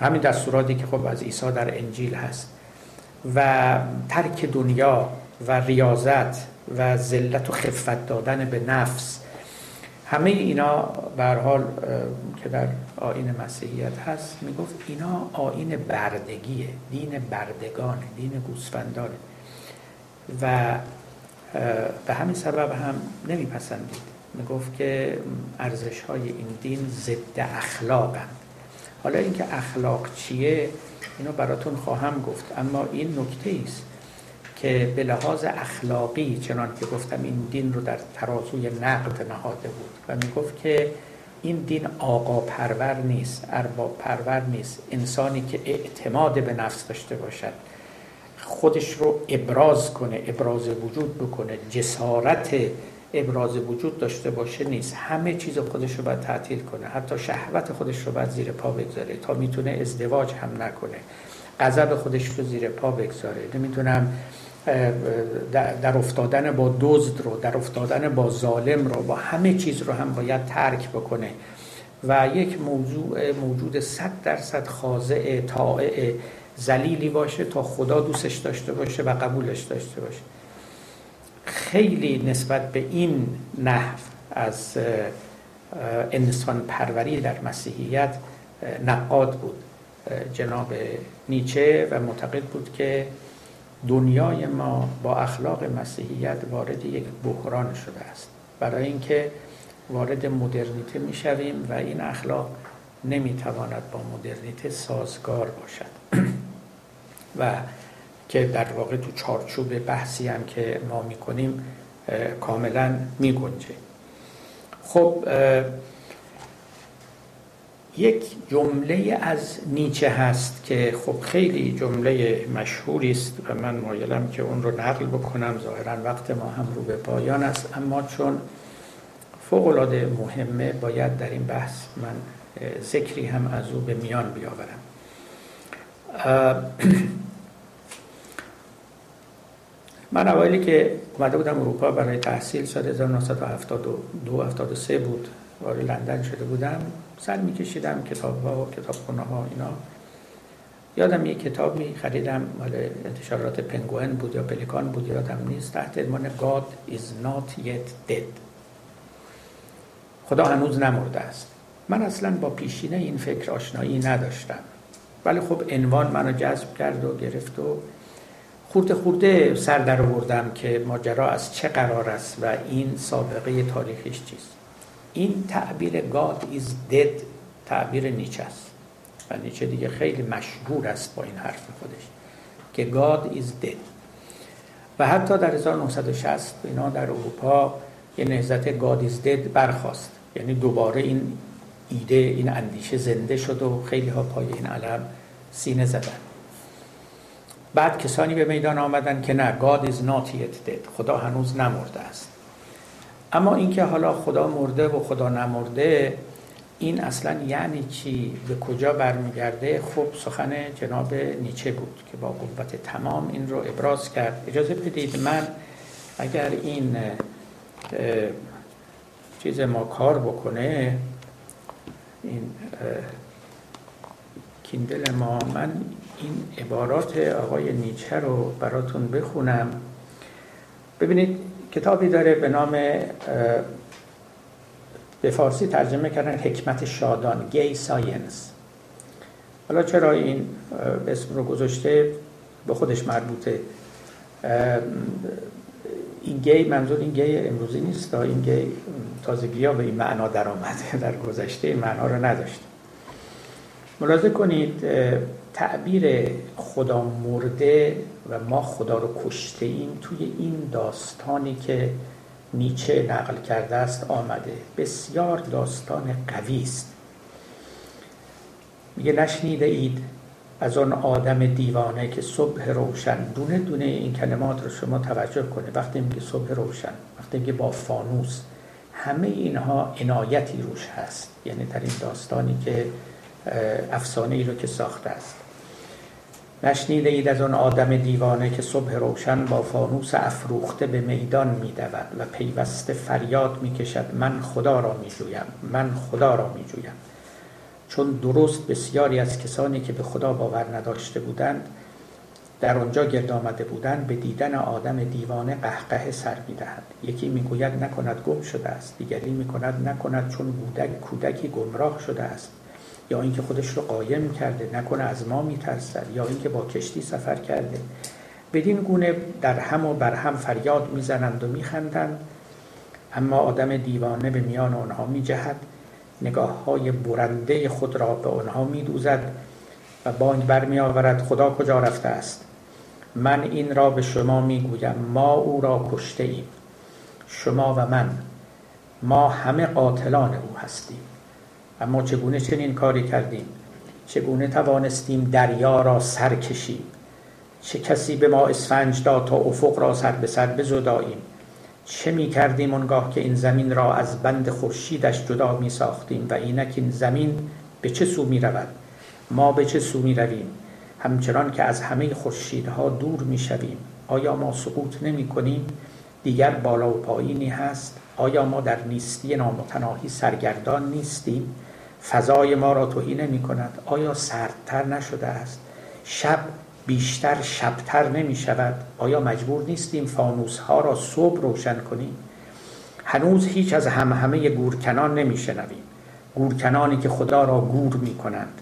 همین دستوراتی که خب از عیسی در انجیل هست. و ترک دنیا و ریاضت و ذلت و خفت دادن به نفس همه اینا به حال که در آین مسیحیت هست می‌گفت اینا آین بردگیه دین بردگانه دین گوسفندانه. و به همین سبب هم نمیپسندید. می‌گفت که ارزش های این دین ضد اخلاقند. حالا اینکه اخلاق چیه اینو براتون خواهم گفت. اما این نکته است که به لحاظ اخلاقی چنان که گفتم این دین رو در ترازوی نقد نهاده بود و می گفت که این دین آقا پرور نیست ارباب پرور نیست انسانی که اعتماد به نفس داشته باشد خودش رو ابراز کنه ابراز وجود بکنه جسارت ابراز وجود داشته باشه نیست. همه چیز خودش رو باید تعطیل کنه. حتی شهوت خودش رو باید زیر پا بگذاره تا می‌تونه ازدواج هم نکنه. غضب خودش رو زیر پا بگذاره. نمی‌تونم در افتادن با دزد رو در افتادن با ظالم رو با همه چیز رو هم باید ترک بکنه. و یک موضوع موجود صد درصد خاضع طائع زلیلی باشه تا خدا دوستش داشته باشه و قبولش داشته باشه. خیلی نسبت به این نحو از انسان پروری در مسیحیت نقاد بود. جناب نیچه و معتقد بود که دنیای ما با اخلاق مسیحیت وارد یک بحران شده است. برای اینکه وارد مدرنیته می‌شویم و این اخلاق نمی‌تواند با مدرنیته سازگار باشد. و که در واقع تو چارچوب بحثی هم که ما می‌کنیم کاملا میگنجه. خب یک جمله از نیچه هست که خب خیلی جمله مشهوری است و من مایلم که اون رو نقل بکنم. ظاهرا وقت ما هم رو به پایان است. اما چون فوق العاده مهمه باید در این بحث من ذکری هم از او به میان بیاورم. من اولی که اومده بودم اروپا برای تحصیل سال 1972 73 بود. وارد لندن شده بودم. سر میکشیدم کتاب ها و کتاب ها اینا. یادم یک کتابی خریدم مال انتشارات پنگوئن بود یا پلیکان بود یادم نیست. تحت عنوان God is not yet dead. خدا هنوز نمرده است. من اصلا با پیشینه این فکر آشنایی نداشتم. ولی خب عنوان منو جذب کرد و گرفت و خورده خورده سر در آوردم که ماجرا از چه قرار است و این سابقه تاریخیش چیست. این تعبیر God is dead تعبیر نیچه است. و نیچه دیگه خیلی مشهور است با این حرف خودش که God is dead. و حتی در 1960 اینا در اروپا یه نهزت God is dead برخواست یعنی دوباره این ایده این اندیشه زنده شد و خیلی ها پای این علم سینه زدن. بعد کسانی به میدان آمدن که نه God is not yet dead. خدا هنوز نمرده است. اما اینکه حالا خدا مرده و خدا نمرده این اصلا یعنی چی؟ به کجا برمیگرده؟ خب سخن جناب نیچه بود که با قوت تمام این رو ابراز کرد. اجازه بدید من اگر این چیز ما کار بکنه این کیندل ما من این عبارات آقای نیچه رو براتون بخونم. ببینید کتابی داره به نام به فارسی ترجمه کردن حکمت شادان گی ساینس حالا چرا این اسم رو گذاشته؟ به خودش مربوطه. این گی منظور این گی امروزی نیست. این گی تازگی ها به این معنا در آمده در گذشته این معنا رو نداشته ملاحظه کنید تعبیر خدا مرده و ما خدا رو کشته ایم توی این داستانی که نیچه نقل کرده است آمده. بسیار داستان قوی است. میگه نشنیده اید از آن آدم دیوانه که صبح روشن دونه دونه این کلمات رو شما توجه کنه. وقتی میگه صبح روشن وقتی میگه با فانوس همه اینها عنایتی روش هست. یعنی در این داستانی که افسانه ای رو که ساخته است. نشنیده اید از آن آدم دیوانه که صبح روشن با فانوس افروخته به میدان می و پیوسته فریاد می کشد من خدا را می جویم من خدا را می جویم چون درست بسیاری از کسانی که به خدا باور نداشته بودند در آنجا گرد آمده بودند به دیدن آدم دیوانه قهقه سر می‌دهند یکی می‌گوید نکند گم شده است. دیگری می‌کند نکند چون بودک کودکی گمراه شده است. یا اینکه خودش رو قایم کرده نکنه از ما میترسد یا اینکه با کشتی سفر کرده. بدین گونه در هم و بر هم فریاد می‌زنند و میخندند. اما آدم دیوانه به میان آنها میجهد. نگاه های برنده خود را به آنها میدوزد و بانگ برمی آورد خدا کجا رفته است؟ من این را به شما می‌گویم ما او را کشته ایم شما و من ما همه قاتلان او هستیم. اما چگونه چنین کاری کردیم؟ چگونه توانستیم دریا را سر کشیم؟ چه کسی به ما اسفنج داد تا افق را سر به سر بزداییم؟ چه می کردیم اونگاه که این زمین را از بند خورشیدش جدا می ساختیم و اینک این زمین به چه سو می رود؟ ما به چه سو می رویم؟ همچنان که از همه خورشیدها دور می شویم. آیا ما سقوط نمی کنیم؟ دیگر بالا و پایینی هست. آیا ما در نیستی نامتناهی سرگردان نیستیم؟ فضای ما را توهی نمی کند آیا سردتر نشده است؟ شب بیشتر شبتر نمی شود آیا مجبور نیستیم فانوس ها را صبح روشن کنیم؟ هنوز هیچ از هم همه گورکنان نمی شنویم گورکنانی که خدا را گور می کنند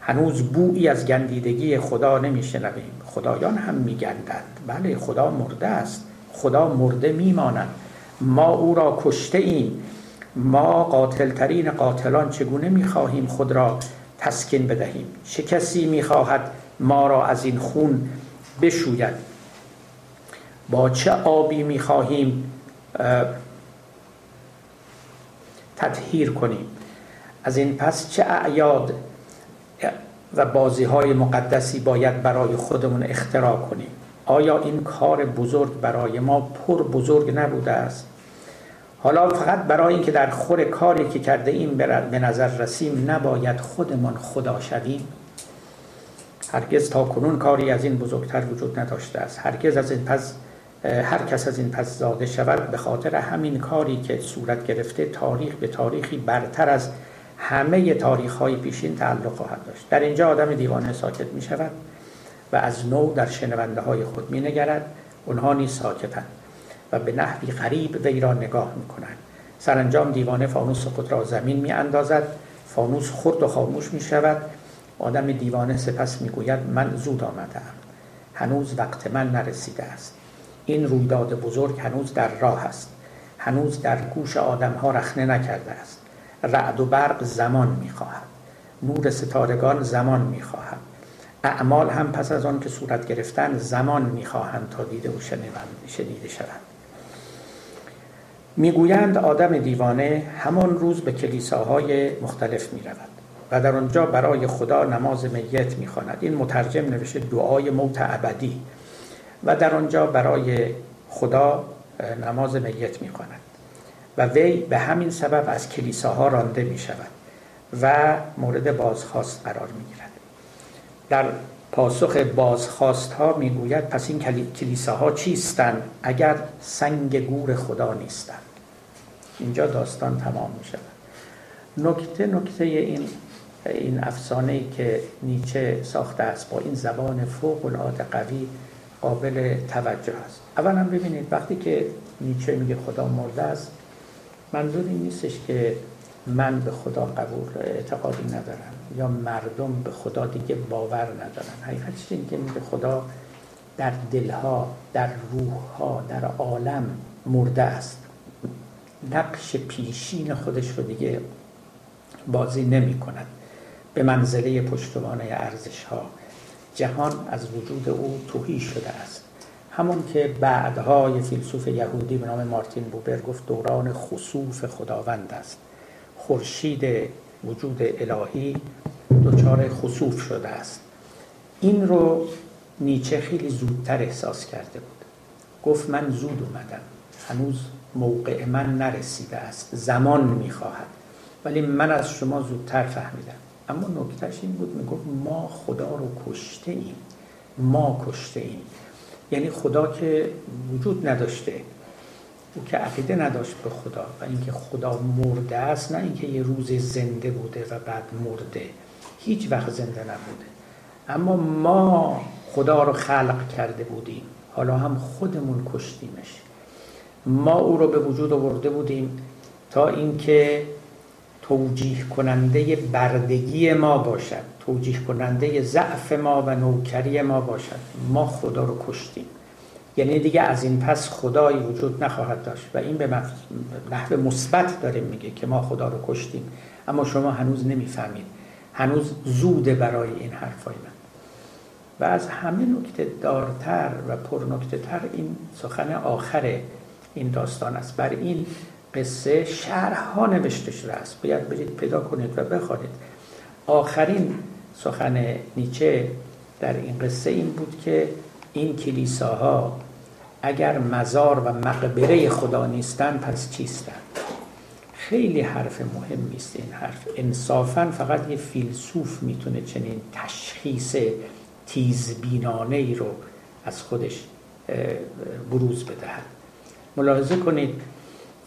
هنوز بویی از گندیدگی خدا نمی شنویم خدایان هم می گندند بله خدا مرده است. خدا مرده می ماند ما او را کشته ایم ما قاتلترین قاتلان چگونه می‌خواهیم خود را تسکین بدهیم؟ چه کسی می‌خواهد ما را از این خون بشوید؟ با چه آبی می‌خواهیم تطهیر کنیم؟ از این پس چه اعیاد و بازی های مقدسی باید برای خودمون اختراع کنیم؟ آیا این کار بزرگ برای ما پر بزرگ نبوده است؟ حالا فقط برای اینکه در خور کاری که کرده این به نظر رسیم نباید خودمان خدا شویم؟ هرگز تا کنون کاری از این بزرگتر وجود نداشته است. هرگز از این پس هر کس از این پس زاده شود به خاطر همین کاری که صورت گرفته تاریخ به تاریخی برتر از همه تاریخ های پیشین تعلق خواهد داشت. در اینجا آدم دیوانه ساکت می شود و از نو در شنونده های خود می نگرد اونها نیز ساکتند. و به نحوی غریب وی را نگاه می‌کنند. سرانجام دیوانه فانوس خود را زمین می اندازد فانوس خرد و خاموش می شود آدم دیوانه سپس می‌گوید من زود آمدم هنوز وقت من نرسیده است. این رویداد بزرگ هنوز در راه است. هنوز در گوش آدم ها رخنه نکرده است. رعد و برق زمان می‌خواهد. نور ستارگان زمان می‌خواهد. اعمال هم پس از آن که صورت گرفتن زمان می‌خواهند تا دیده و شنیده شوند. می‌گویند آدم دیوانه همان روز به کلیساهای مختلف می رود و در آنجا برای خدا نماز میت می‌خواند. این مترجم نوشته دعای موت ابدی و در آنجا برای خدا نماز میت می‌خواند و وی به همین سبب از کلیساها رانده می شود و مورد بازخواست قرار می‌گیرد. در پاسخ بازخواست ها می‌گوید پس این کلیساها چیستند اگر سنگ گور خدا نیستند اینجا داستان تمام می شود نکته نکته این این افسانه ای که نیچه ساخته است با این زبان فوق العاده قوی قابل توجه است. اولا ببینید وقتی که نیچه میگه خدا مرده است منظور این نیستش که من به خدا قبول اعتقادی ندارم یا مردم به خدا دیگه باور ندارن. حقیقتش این که خدا در دلها در روحها در عالم مرده است. نقش پیشین خودش رو دیگه بازی نمی کند به منزله پشتوانه ارزش ها جهان از وجود او توهی شده است. همون که بعدها یه فیلسوف یهودی به نام مارتین بوبر گفت دوران خصوف خداوند است. خورشید وجود الهی دچار خصوف شده است. این رو نیچه خیلی زودتر احساس کرده بود. گفت من زود اومدم. هنوز موقع من نرسیده است. زمان می‌خواهد. ولی من از شما زودتر فهمیدم. اما نکتهش این بود می‌گفت ما خدا رو کشته ایم ما کشته ایم یعنی خدا که وجود نداشته. او که عقیده نداشت به خدا و اینکه خدا مرده است نه اینکه یه روز زنده بوده و بعد مرده. هیچ وقت زنده نبوده. اما ما خدا رو خلق کرده بودیم. حالا هم خودمون کشتیمش. ما او رو به وجود آورده بودیم تا اینکه توجیه کننده بردگی ما باشد. توجیه کننده ضعف ما و نوکری ما باشد. ما خدا رو کشتیم. یعنی دیگه از این پس خدایی وجود نخواهد داشت و این به نحو مثبت داره میگه که ما خدا رو کشتیم. اما شما هنوز نمی‌فهمید. هنوز زوده برای این حرفای من. و از همه نکته دارتر و پر نکته تر این سخن آخر این داستان است. بر این قصه شرح نوشته شده است. باید برید پیدا کنید و بخوانید. آخرین سخن نیچه در این قصه این بود که این کلیساها اگر مزار و مقبره خدا نیستن پس چیستن؟ خیلی حرف مهم است این حرف. انصافا فقط یه فیلسوف می‌تونه چنین تشخیص تیزبینانه ای رو از خودش بروز بدهد. ملاحظه کنید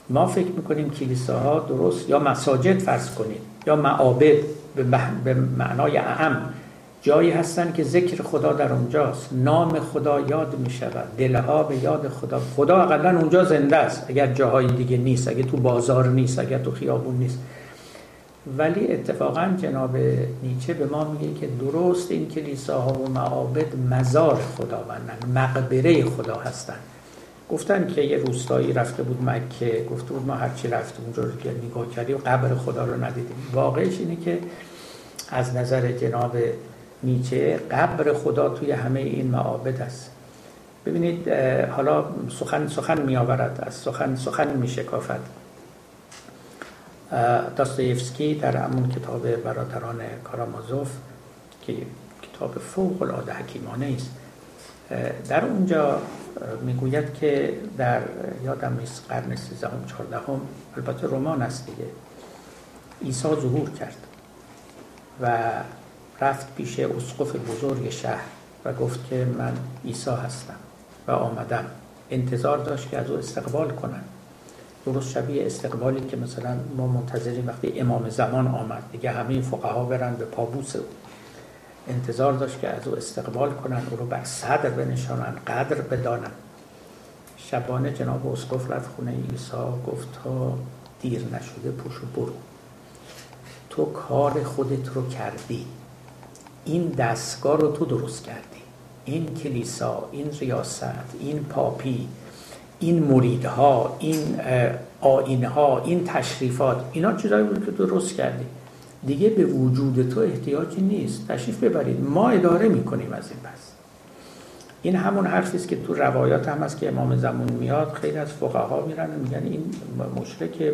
ما فکر می‌کنیم کلیساها درست یا مساجد فرض کنید یا معابد به معنای اهم جایی هستن که ذکر خدا در اونجاست. نام خدا یاد می شود دلها به یاد خدا. خدا اقلا اونجا زنده است. اگر جاهای دیگه نیست اگر تو بازار نیست اگر تو خیابون نیست. ولی اتفاقا جناب نیچه به ما میگه که درست این کلیساها و معابد مزار خداوندن مقبره خدا هستند گفتن که یه روستایی رفته بود مکه. گفته بود ما هرچی رفتیم اونجا رو نگاه کردیم قبر خدا رو ندیدیم. واقعش اینه که از نظر جناب نیچه قبر خدا توی همه این معابد است. ببینید حالا سخن سخن می آورد از سخن سخن می شکافد داستایفسکی در همون کتاب برادران کارامازوف که کتاب فوق العاده حکیمانه است در اونجا می‌گوید که در یادم نیست قرن 13 14 البته رمان است دیگه. عیسی ظهور کرد و رفت پیش اسقف بزرگ شهر و گفت که من عیسی هستم و آمدم. انتظار داشت که از او استقبال کنن درست شبیه استقبالی که مثلا ما منتظریم وقتی امام زمان آمد. دیگه همه فقها برن به پابوس او. انتظار داشت که از او استقبال کنن او رو بر صدر بنشانن قدر بدانن. شبانه جناب اسقف رفت خونه عیسی گفت تا دیر نشده پوش و برو. تو کار خودت رو کردی. این دستگاه رو تو درست کردی. این کلیسا این ریاست این پاپی این مریدها این آینها این تشریفات اینا چیزایی بود که درست کردی. دیگه به وجود تو احتیاجی نیست. تشریف ببرید. ما اداره می‌کنیم از این پس. این همون حرفی است که تو روایات هم هست که امام زمان میاد. خیلی از فقها میرن و میگن این مشرک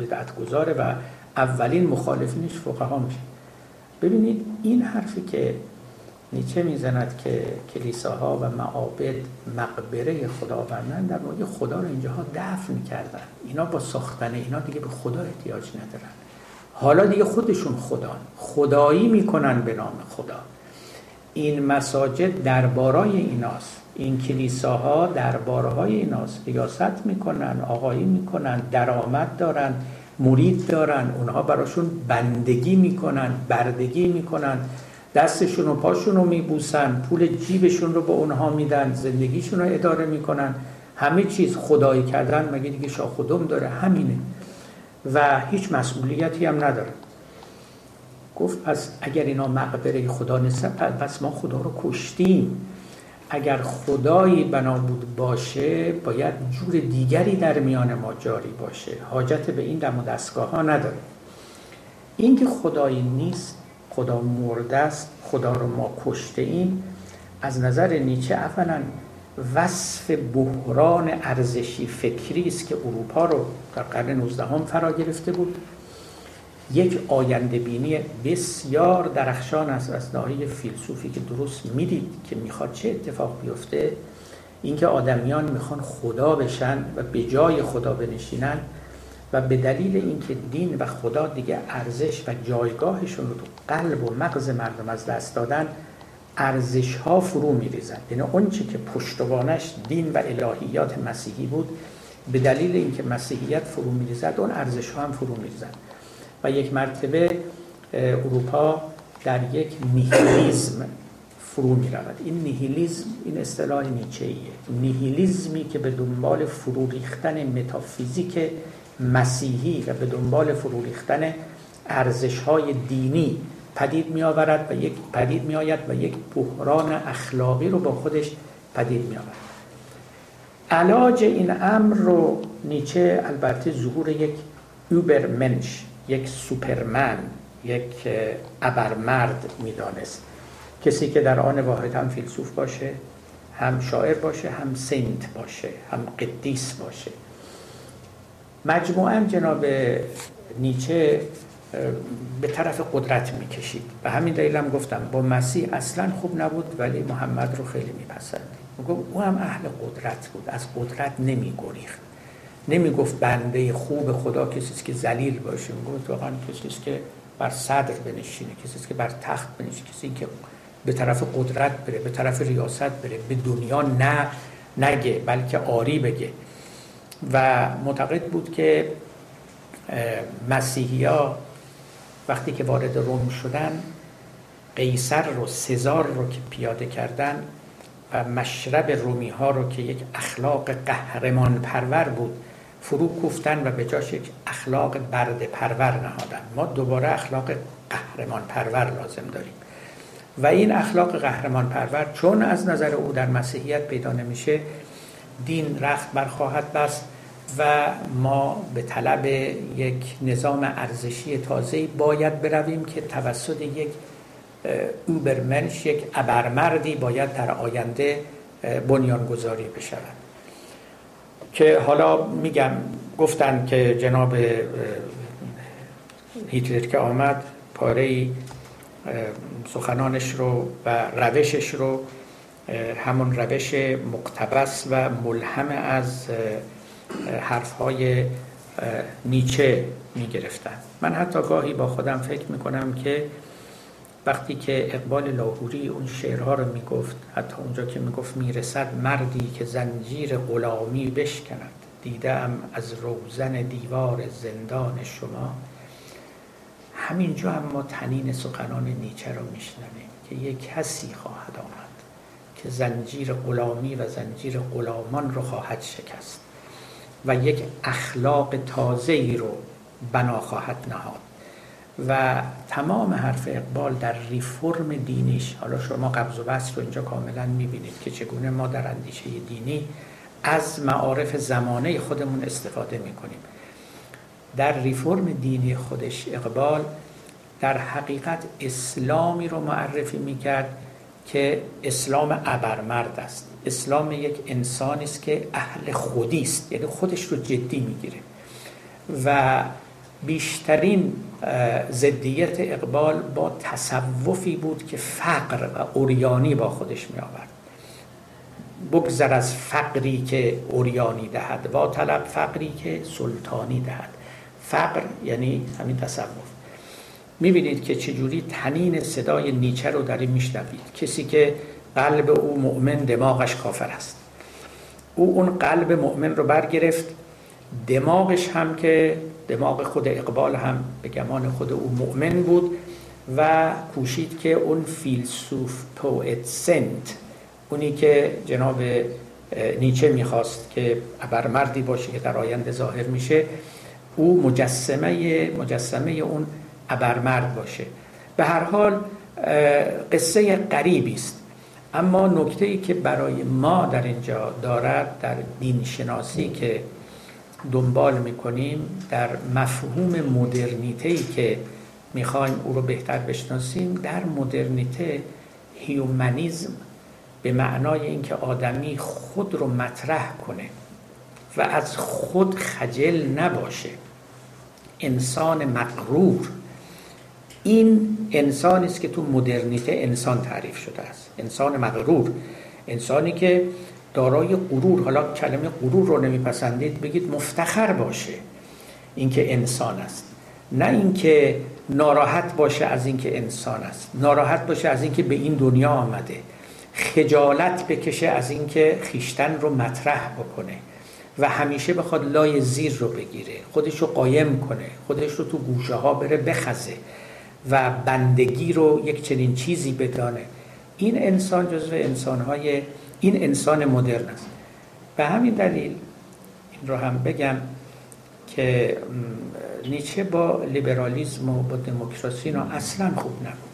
بدعت گذاره و اولین مخالفینش فقها میشه. ببینید این حرفی که نیچه می‌زند که کلیساها و معابد مقبره خداوندن در واقع خدا رو اینجاها دفن کردن اینا با ساختن اینا دیگه به خدا احتیاج ندارن. حالا دیگه خودشون خدا خدایی می‌کنن به نام خدا. این مساجد دربارای ایناست. این کلیساها دربارهای ایناست. ریاست می‌کنن آقایی می‌کنن درآمد دارن. مرید دارن اونها براشون بندگی می‌کنن بردگی می‌کنن. دستشون و پاشون رو میبوسن پول جیبشون رو به اونها میدن زندگیشون رو اداره می‌کنن. همه چیز خدایی کردن مگه دیگه خودم داره؟ همینه. و هیچ مسئولیتی هم نداره. گفت پس اگر اینا مقبره خدا نیستن پس ما خدا رو کشتیم. اگر خدایی بنا بود باشه باید جور دیگری در میان ما جاری باشه. حاجت به این دم و دستگاه ها نداره اینکه خدایی نیست خدا مرده است خدا رو ما کشته ایم از نظر نیچه اولا وصف بحران ارزشی فکری است که اروپا رو در قرن 19 هم فرا گرفته بود. یک آینده بینی بسیار درخشان است از ناحیه فیلسوفی که درست می‌دید که می‌خواد چه اتفاق بیفته. اینکه آدمیان می‌خوان خدا بشن و به جای خدا بنشینن و به دلیل اینکه دین و خدا دیگه ارزش و جایگاهشون رو تو قلب و مغز مردم از دست دادن ارزش ها فرو میریزن. یعنی اون چی که پشتوانش دین و الهیات مسیحی بود به دلیل اینکه مسیحیت فرو میریزد اون ارزش ها هم فرو میریزن. و یک مرتبه اروپا در یک نیهیلیزم فرو می رود این نیهیلیزم این اصطلاح نیچه ایه نیهیلیزمی که به دنبال فرو ریختن متافیزیک مسیحی و به دنبال فرو ریختن ارزش های دینی پدید می آورد و یک پدید می آید و یک بحران اخلاقی رو با خودش پدید می آورد علاج این امر رو نیچه البته ظهور یک اوبرمنش یک سوپرمن یک ابرمرد می‌دانست. کسی که در آن واحد هم فیلسوف باشه هم شاعر باشه هم سنت باشه هم قدیس باشه. مجموعا جناب نیچه به طرف قدرت می‌کشید. و همین دلیل هم گفتم با مسیح اصلا خوب نبود ولی محمد رو خیلی میپسند او هم اهل قدرت بود از قدرت نمی گریخت نمی گفت بنده خوب خدا کسی که ذلیل باشه. گفت واقعا کسی که بر صدر بنشینه کسی که بر تخت بنشینه کسی که به طرف قدرت بره به طرف ریاست بره به دنیا نه نگه بلکه آری بگه. و معتقد بود که مسیحی وقتی که وارد روم شدن قیصر رو سزار رو که پیاده کردن و مشرب رومی ها رو که یک اخلاق قهرمان پرور بود فرو کوفتن و به جاش یک اخلاق برد پرور نهادن. ما دوباره اخلاق قهرمان پرور لازم داریم. و این اخلاق قهرمان پرور چون از نظر او در مسیحیت پیدا نمیشه دین رخت برخواهد بست و ما به طلب یک نظام ارزشی تازه باید برویم که توسط یک اوبرمنش یک ابرمردی باید در آینده بنیانگذاری بشود. که حالا میگم گفتن که جناب هیتلر که آمد پاره سخنانش رو و روشش رو همون روش مقتبس و ملهم از حرفهای نیچه می‌گرفتن. من حتی گاهی با خودم فکر می‌کنم که وقتی که اقبال لاهوری اون شعرها رو می‌گفت حتی اونجا که می‌گفت می‌رسد مردی که زنجیر غلامی بشکند. دیدم از روزن دیوار زندان شما. همینجا هم ما تنین سخنان نیچه رو میشنویم که یک کسی خواهد آمد که زنجیر غلامی و زنجیر غلامان رو خواهد شکست و یک اخلاق تازه ای رو بنا خواهد نهاد. و تمام حرف اقبال در ریفرم دینیش. حالا شما قبض و بست رو اینجا کاملا می‌بینید که چگونه ما در اندیشه دینی از معارف زمانه خودمون استفاده می‌کنیم. در ریفرم دینی خودش اقبال در حقیقت اسلامی رو معرفی می‌کرد که اسلام ابرمرد است. اسلام یک انسانی است که اهل خودی است یعنی خودش رو جدی می‌گیره. و بیشترین زدیت اقبال با تصوفی بود که فقر و اوریانی با خودش می آورد بگذر از فقری که اوریانی دهد و طلب فقری که سلطانی دهد. فقر یعنی همین تصوف. می‌بینید که چجوری تنین صدای نیچه رو در این میشنوید. کسی که قلب او مؤمن دماغش کافر است. او اون قلب مؤمن رو برگرفت دماغش هم که دماغ خود اقبال هم به گمان خود او مؤمن بود و کوشید که اون فیلسوف پوئت سنت اونی که جناب نیچه می‌خواست که ابرمردی باشه که در آینده ظاهر میشه او مجسمه مجسمه اون ابرمرد باشه. به هر حال قصه غریبی است. اما نکته ای که برای ما در اینجا دارد در دین شناسی که دنبال می‌کنیم در مفهوم مدرنیته ای که می‌خوایم او رو بهتر بشناسیم در مدرنیته هیومنیزم به معنای اینکه آدمی خود رو مطرح کنه و از خود خجل نباشه. انسان مقرور این انسانی است که تو مدرنیته انسان تعریف شده است. انسان مغرور. انسانی که دارای غرور حالا کلمه غرور رو نمیپسندید بگید مفتخر باشه اینکه انسان است. نه اینکه ناراحت باشه از اینکه انسان است. ناراحت باشه از اینکه به این دنیا آمده. خجالت بکشه از اینکه خیشتن رو مطرح بکنه و همیشه بخواد لای زیر رو بگیره. خودش رو قایم کنه. خودش رو تو گوشه ها بره بخزه و بندگی رو یک چنین چیزی بدانه. این انسان جزو انسانهای این انسان مدرن است. به همین دلیل این رو هم بگم که نیچه با لیبرالیزم و با دموکراسی اینا اصلا خوب نبود.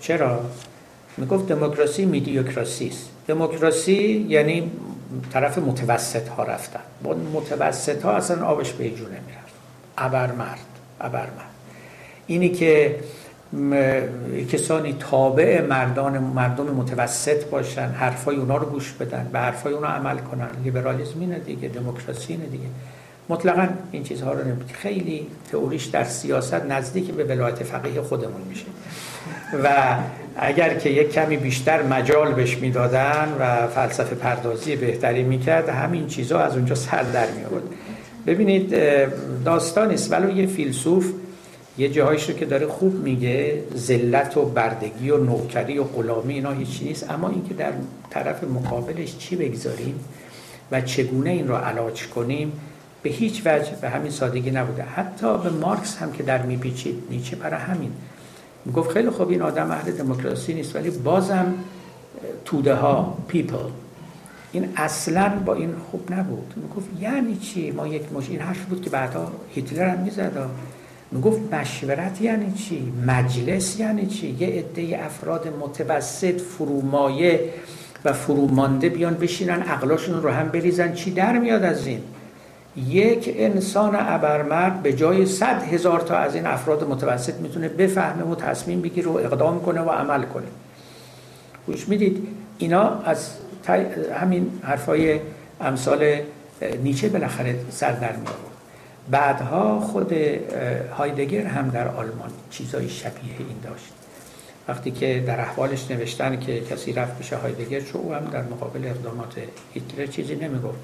چرا؟ می‌گفت دموکراسی میدیوکراسی است. دموکراسی یعنی طرف متوسط ها رفتن. با متوسط ها اصلا آبش به جونه می‌رفت ابرمرد ابرمرد. اینی که کسانی تابع مردان مردم متوسط باشن حرفای اونا رو گوش بدن به حرفای اونا عمل کنن. لیبرالیسم اینه دیگه دموکراسی اینه دیگه. مطلقا این چیزها رو نمید خیلی تئوریش در سیاست نزدیک به ولایت فقیه خودمون میشه. و اگر که یک کمی بیشتر مجال بهش می‌دادن و فلسفه پردازی بهتری می‌کرد همین چیزها از اونجا سر در می ببینید داستان است ولو یه فیلسوف یه جاهایش رو که داره خوب میگه ذلت و بردگی و نوکری و غلامی اینا هیچ نیست. اما اینکه در طرف مقابلش چی بگذاریم و چگونه این رو علاج کنیم به هیچ وجه به همین سادگی نبوده. حتی به مارکس هم که در میپیچید نیچه برای همین. می‌گفت خیلی خوب این آدم اهل دموکراسی نیست ولی بازم توده ها people. این اصلا با این خوب نبود. می‌گفت یعنی چی؟ ما یک مش این حرف بود که بعدا هیتلر هم می‌زد. می‌گفت مشورت یعنی چی؟ مجلس یعنی چی؟ یه عده افراد متوسط فرومایه و فرومانده بیان بشینن عقلاشون رو هم بریزن. چی در میاد از این؟ یک انسان ابرمرد به جای صد هزار تا از این افراد متوسط می‌تونه بفهمه و تصمیم بگیره و اقدام کنه و عمل کنه. گوش می‌دید؟ اینا از همین حرفای امثال نیچه بالاخره سر در می بعدها خود هایدگر هم در آلمان چیزای شبیه این داشت. وقتی که در احوالش نوشتن که کسی رفت پیش هایدگر چون او هم در مقابل اقدامات هیتلر چیزی نمی‌گفت.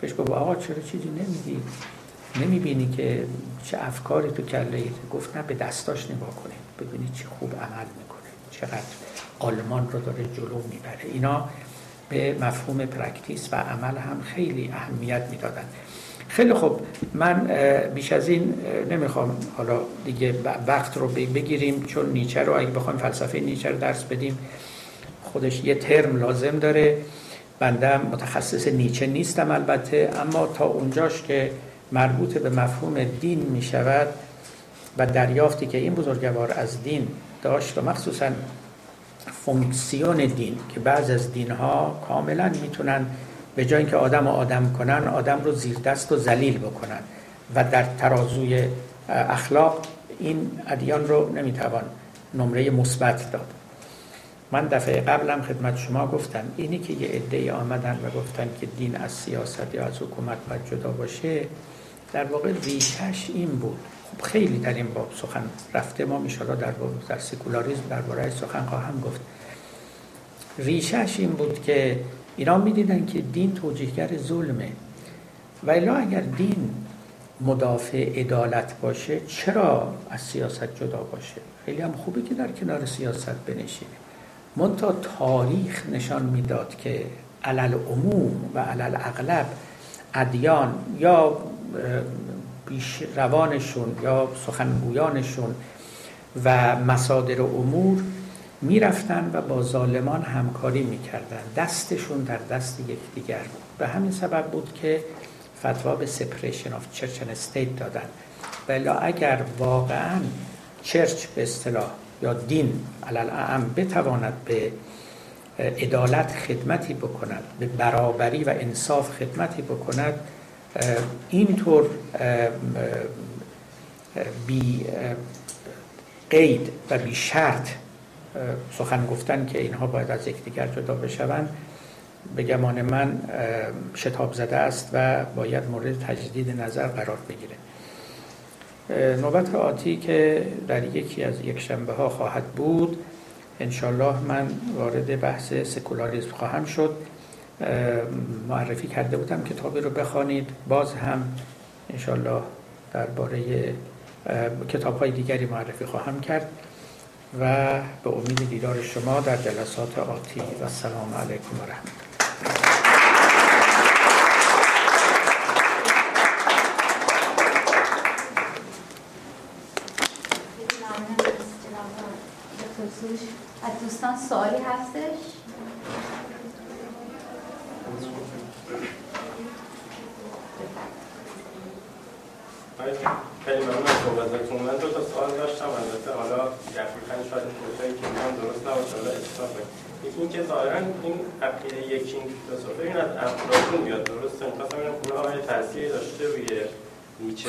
بهش گفت آقا چرا چیزی نمیگی؟ نمی‌بینی که چه افکاری تو کله گفت نه به دستاش نگاه کنید ببینید چه خوب عمل می‌کنه. چقدر آلمان رو داره جلو می‌بره. اینا به مفهوم practice و عمل هم خیلی اهمیت می‌دادن. خیلی خوب. من بیش از این نمی‌خوام حالا دیگه وقت رو بگیریم چون نیچه رو اگه بخوایم فلسفه نیچه رو درس بدیم خودش یه ترم لازم داره. بنده متخصص نیچه نیستم البته اما تا اونجاش که مربوط به مفهوم دین می شود و دریافتی که این بزرگوار از دین داشت و مخصوصا فونکسیون دین که بعض از دین ها کاملا می‌تونن به جای اینکه آدم و آدم کنن آدم رو زیر دست و ذلیل بکنن. و در ترازوی اخلاق این ادیان رو نمی‌توان نمره مثبت داد. من دفعه قبلم خدمت شما گفتم اینی که یه عده آمدن و گفتن که دین از سیاست یا از حکومت باید جدا باشه در واقع ریشش این بود. خب خیلی در این باب سخن رفته. ما میشالا در در سکولاریزم در سخن خواهم گفت. ریشش این بود که اینا می‌دیدن که دین توجیهگر ظلمه. و الا اگر دین مدافع عدالت باشه چرا از سیاست جدا باشه؟ خیلی هم خوبه که در کنار سیاست بنشینه منتها تاریخ نشان می‌داد که علل عموم و علل اغلب ادیان یا بیش روانشون یا سخنگویانشون و مصادر امور می‌رفتن و با ظالمان همکاری می‌کردن. دستشون در دست یکدیگر بود. به همین سبب بود که فتوا به سپریشن آف چرچ and استیت دادن. ولی اگر واقعا چرچ به اصطلاح یا دین علال اعم بتواند به عدالت خدمتی بکند به برابری و انصاف خدمتی بکند اینطور بی قید و بی شرط سخن گفتن که اینها باید از یکدیگر جدا بشوند به گمان من شتاب زده است و باید مورد تجدید نظر قرار بگیره. نوبت آتی که در یکی از یک شنبه ها خواهد بود انشالله من وارد بحث سکولاریزم خواهم شد. معرفی کرده بودم کتابی رو بخوانید. باز هم انشالله درباره کتاب های دیگری معرفی خواهم کرد. و به امید دیدار شما در جلسات آتی و سلام علیکم و رحمت خیلی ممنون از صحبتتون من دو تا سوال داشتم البته حالا دقیقا شاید این که من درست نباشه حالا اصلاح یکی اینکه ظاهرا این عقیده افلاطون درسته. داشته روی نیچه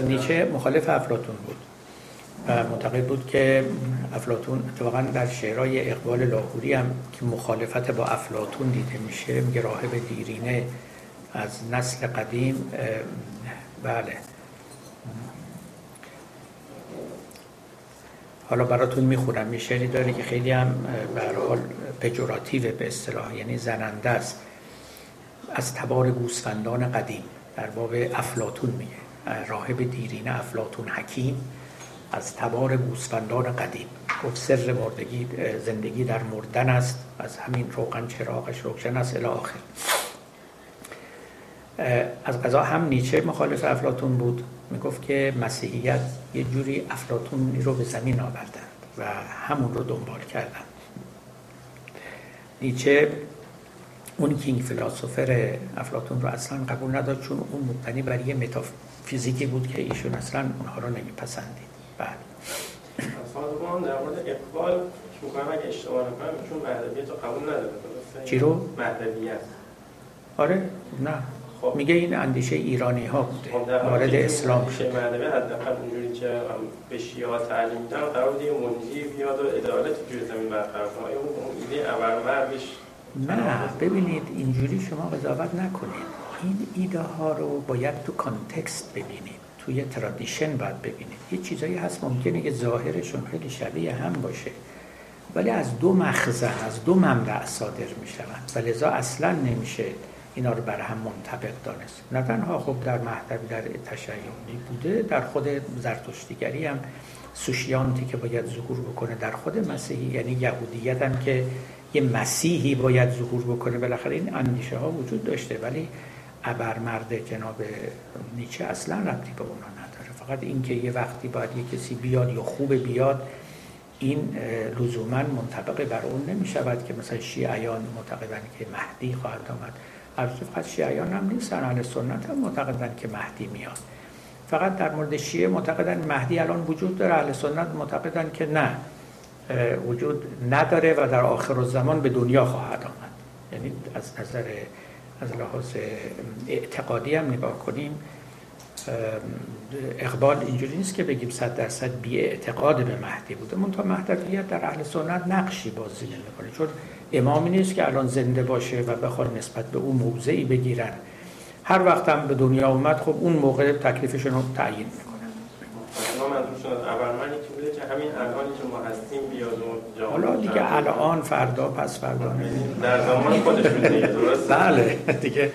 نیچه مخالف افلاطون بود. و معتقد بود که افلاتون اتفاقا در شعرهای اقبال لاهوری هم که مخالفت با افلاتون دیده میشه میگه راهب دیرینه از نسل قدیم بله. حالا براتون می‌خونم. یه شعری داره که خیلی هم به حال پجوراتیو به اصطلاح یعنی زننده است. از تبار گوسفندان قدیم در باب افلاتون میگه. راهب دیرینه افلاتون حکیم از تبار گوسفندان قدیم. گفت سر مردگی زندگی در مردن است از همین روغن چراغش روشن است الی آخر. از قضا هم نیچه مخالف افلاتون بود. می‌گفت که مسیحیت یه جوری افلاتون رو به زمین آوردند و همون رو دنبال کردن نیچه اون کینگ فلاسفر افلاتون رو اصلا قبول نداد چون اون مبتنی بر یه متافیزیکی بود که ایشون اصلا اونها رو نمیپسندید. بله. در مورد اقبال اگه اشتباه نکنم چون مهدویت رو قبول نداره چی رو؟ مهدویت آره نه. خب. میگه این اندیشه ایرانی ها بوده خب وارد اسلام شد مهدوی حداقل اونجوری که به شیعه ها تعلیم میدن قرار بود یه منجی بیاد و عدالت توی زمین برقرار کنه. اون ایده نه ببینید اینجوری شما قضاوت نکنید. این ایده ها رو باید تو context ببینید توی tradition باید ببینید. یه چیزایی هست ممکنه که ظاهرشون خیلی شبیه هم باشه ولی از دو مخزن از دو منبع صادر می شوند و لذا اصلا نمیشه اینا رو بر هم منطبق دانست. نه تنها خب در مهدوی در تشیعی بوده در خود زرتشتیگری هم سوشیانتی که باید ظهور بکنه در خود مسیحی یعنی یهودیت هم که یه مسیحی باید ظهور بکنه بالاخره این اندیشه ها وجود داشته. ولی ابرمرد جناب نیچه اصلا ربطی به اونا نداره. فقط اینکه یه وقتی باید یه کسی بیاد یا خوب بیاد این لزوما منطبق بر اون نمی شود که مثلا شیعیان معتقدن که مهدی خواهد آمد. البته فقط شیعیان هم نیستن اهل سنت هم معتقدن که مهدی میاد. فقط در مورد شیعه معتقدن مهدی الان وجود داره اهل سنت معتقدن که نه وجود نداره و در آخر الزمان به دنیا خواهد آمد. یعنی از نظر از لحاظ اعتقادی هم نگاه کنیم اقبال اینجوری نیست که بگیم صد درصد بی اعتقاد به مهدی بوده. منتها مهدویت در اهل سنت نقشی بازی نمی‌کنه چون امامی نیست که الان زنده باشه و بخواد نسبت به اون موضعی بگیرن. هر وقت هم به دنیا اومد خب اون موقع تکلیفشون رو تعیین می‌کنن. که همین الانی که ما هستیم بیاد و حالا دیگه الان فردا پس فردا در زمان خودشون دیگه درست بله دیگه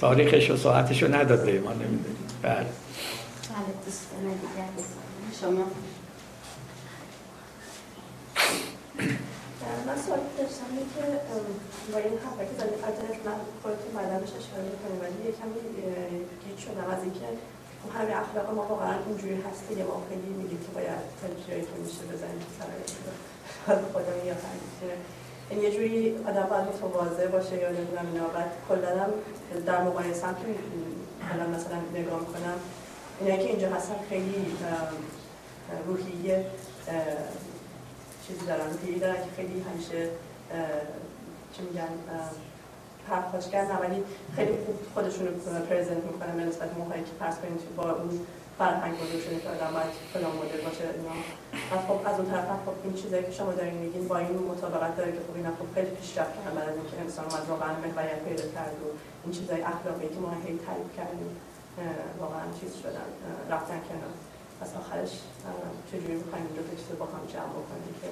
تاریخش و ساعتش رو نداد به ما نمی‌دونیم. بله. بله دوستان دیگر شما من سوال داشتم که با این حرفی که زدی قدرت من خودتون بعدش اشاره می‌کنیم ولی یکم گیت شدم از اینکه همین اخلاق ما واقعا اینجوری هست که ما خیلی میگیم که باید تجربه که میشه بزنیم تو سر خدا میاد این یه جوری آدم باید متواضع باشه یا نمی‌دونم اینا. بعد کلا در مقایسه هم که مثلا نگاه می‌کنم اینایی که اینجا هستن خیلی روحیه چیزی دارن روحیه دارن که خیلی همیشه چی میگن پرخاش کردن ولی خیلی خوب خودشون رو پرزنت می‌کنن به نسبت موقعی که فرض کنید با اون فرهنگ بزرگ شده که آدم باید فلان مدل باشه اینا. خب از اون طرف خب این چیزایی که شما دارین میگین با این مطابقت داره که خب اینا خب خیلی پیشرفت کردن از اینکه انسان اومد واقعا محوریت پیدا کرد و این چیزای اخلاقی که ما هی تعریف کردیم واقعا چیز شدن رفتن کنار. پس آخرش چجوری می‌خوایم این دو با هم جمع بکنیم که؟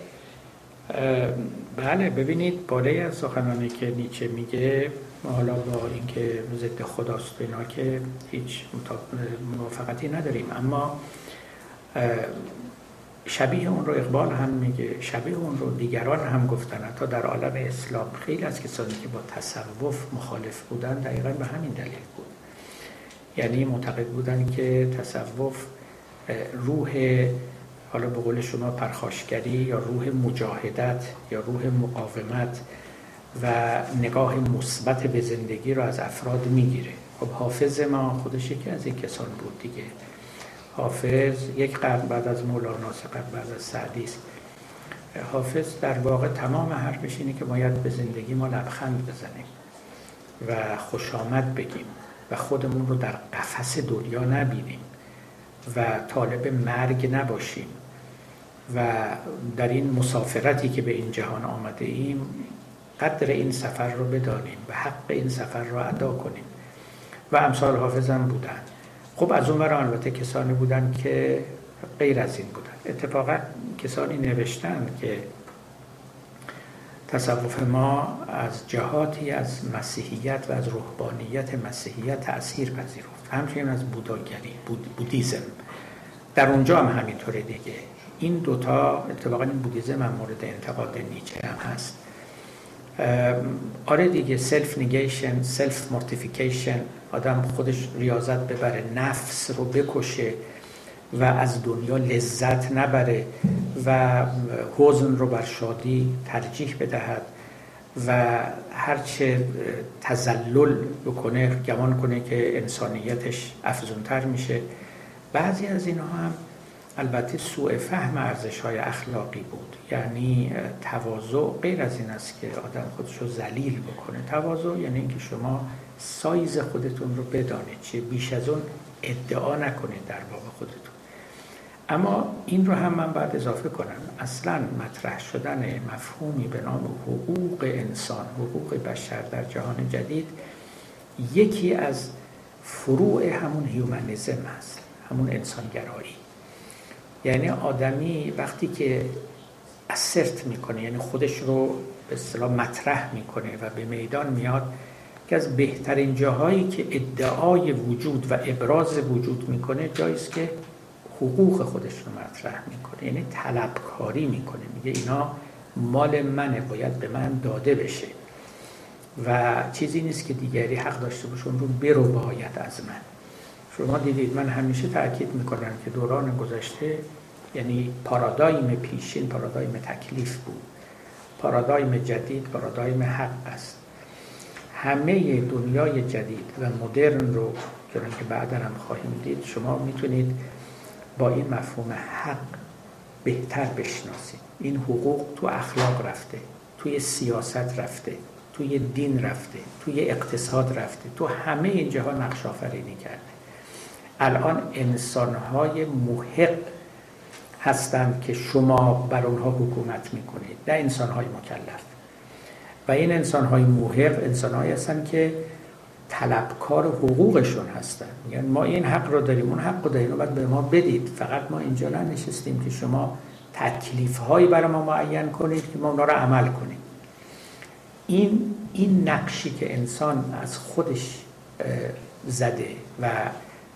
بله ببینید بالای از سخنانی که نیچه میگه حالا با اینکه ضد خداست اینا که هیچ موافقتی نداریم. اما شبیه اون رو اقبال هم میگه شبیه اون رو دیگران هم گفتن. تا در عالم اسلام خیلی از کسانی که با تصوف مخالف بودن دقیقا به همین دلیل بود. یعنی معتقد بودن که تصوف روح حالا به قول شما پرخاشگری یا روح مجاهدت یا روح مقاومت و نگاه مثبت به زندگی رو از افراد می‌گیره. خب حافظ ما خودش یکی از این کسان بود دیگه. حافظ یک قرن بعد از مولانا قرن بعد از سعدی است. حافظ در واقع تمام حرفش اینه که باید به زندگی ما لبخند بزنیم و خوش آمد بگیم و خودمون رو در قفس دنیا نبینیم. و طالب مرگ نباشیم. و در این مسافرتی که به این جهان آمده ایم قدر این سفر رو بدانیم و حق این سفر رو ادا کنیم. و امثال حافظم بودن. خب از اون البته کسانی بودن که غیر از این بودن. اتفاقا کسانی نوشتن که تصوف ما از جهاتی از مسیحیت و از روحانیت مسیحیت تأثیر پذیرفت. همچنین از بوداگری بود، بودیزم. در اونجا هم همینطوره دیگه. این دوتا اتفاقا این Buddhism هم مورد انتقاد نیچه هم هست. آره دیگه self-negation self-mortification آدم خودش ریاضت ببره نفس رو بکشه. و از دنیا لذت نبره و حزن رو بر شادی ترجیح بدهد و هرچه تذلل بکنه گمان کنه که انسانیتش افزونتر میشه. بعضی از اینها هم البته سوء فهم ارزش های اخلاقی بود. یعنی تواضع غیر از این است که آدم خودش رو ذلیل بکنه. تواضع یعنی اینکه شما سایز خودتون رو بدانید چه بیش از اون ادعا نکنید در باب خودتون. اما این رو هم من باید اضافه کنم. اصلا مطرح شدن مفهومی به نام حقوق انسان حقوق بشر در جهان جدید یکی از فروع همون هیومنیزم هست همون انسانگرایی. یعنی آدمی وقتی که اسرت می‌کنه یعنی خودش رو به اصطلاح مطرح می‌کنه و به میدان میاد که از بهترین جاهایی که ادعای وجود و ابراز وجود می‌کنه جاییست که حقوق خودش رو مطرح می‌کنه. یعنی طلبکاری می‌کنه. میگه اینا مال منه باید به من داده بشه. و چیزی نیست که دیگری حق داشته باشه اون رو برو باید از من. شما دیدید من همیشه تاکید می‌کنم که دوران گذشته یعنی پارادایم پیشین پارادایم تکلیف بود. پارادایم جدید پارادایم حق است. همه دنیای جدید و مدرن رو که بعدا هم خواهیم دید شما می‌تونید با این مفهوم حق بهتر بشناسید این حقوق تو اخلاق رفته توی سیاست رفته توی دین رفته توی اقتصاد رفته. تو همه این جهان نقش آفرینی کرده. الان انسانهای محق هستند که شما بر اونها حکومت می‌کنید نه انسانهای مکلف. و این انسانهای محق انسانهایی هستند که طلبکار حقوقشون هستن. یعنی ما این حق رو داریم اون حق رو داریم و باید به ما بدید. فقط ما اینجا نشستیم که شما تکلیف هایی برای ما معین کنید که ما اونا رو عمل کنیم. این این نقشی که انسان از خودش زده و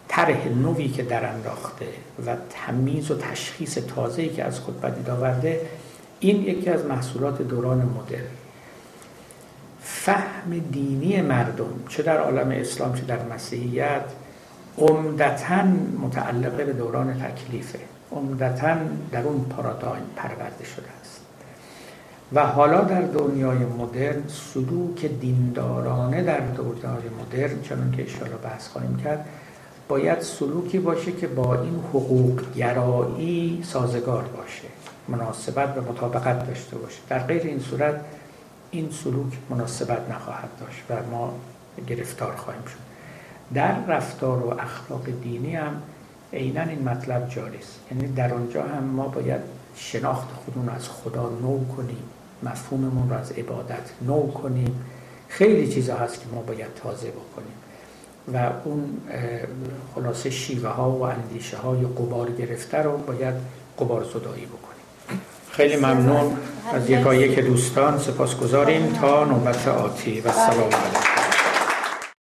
طرح نوی که در انداخته و تمیز و تشخیص تازه‌ای که از خود پدید آورده این یکی از محصولات دوران مدرن. فهم دینی مردم چه در عالم اسلام چه در مسیحیت عمدتا متعلق به دوران تکلیفه. عمدتا در اون پارادایم پرورده شده است. و حالا در دنیای مدرن سلوک دیندارانه در دنیای مدرن چنان که اشاره بحث خواهیم کرد باید سلوکی باشه که با این حقوق گرایی سازگار باشه مناسبت و مطابقت داشته باشه. در غیر این صورت این سلوک مناسبت نخواهد داشت و ما گرفتار خواهیم شد. در رفتار و اخلاق دینی هم عینا این مطلب جاری است. یعنی در آنجا هم ما باید شناخت خودمون از خدا نو کنیم مفهوممون رو از عبادت نو کنیم. خیلی چیزا هست که ما باید تازه بکنیم. و اون خلاصه شیوه ها و اندیشه های قبار گرفته رو باید قبار زدایی بکنیم. خیلی ممنون از یکایی که دوستان سپاس گذاریم تا نوبت آتی و سلام علیکم.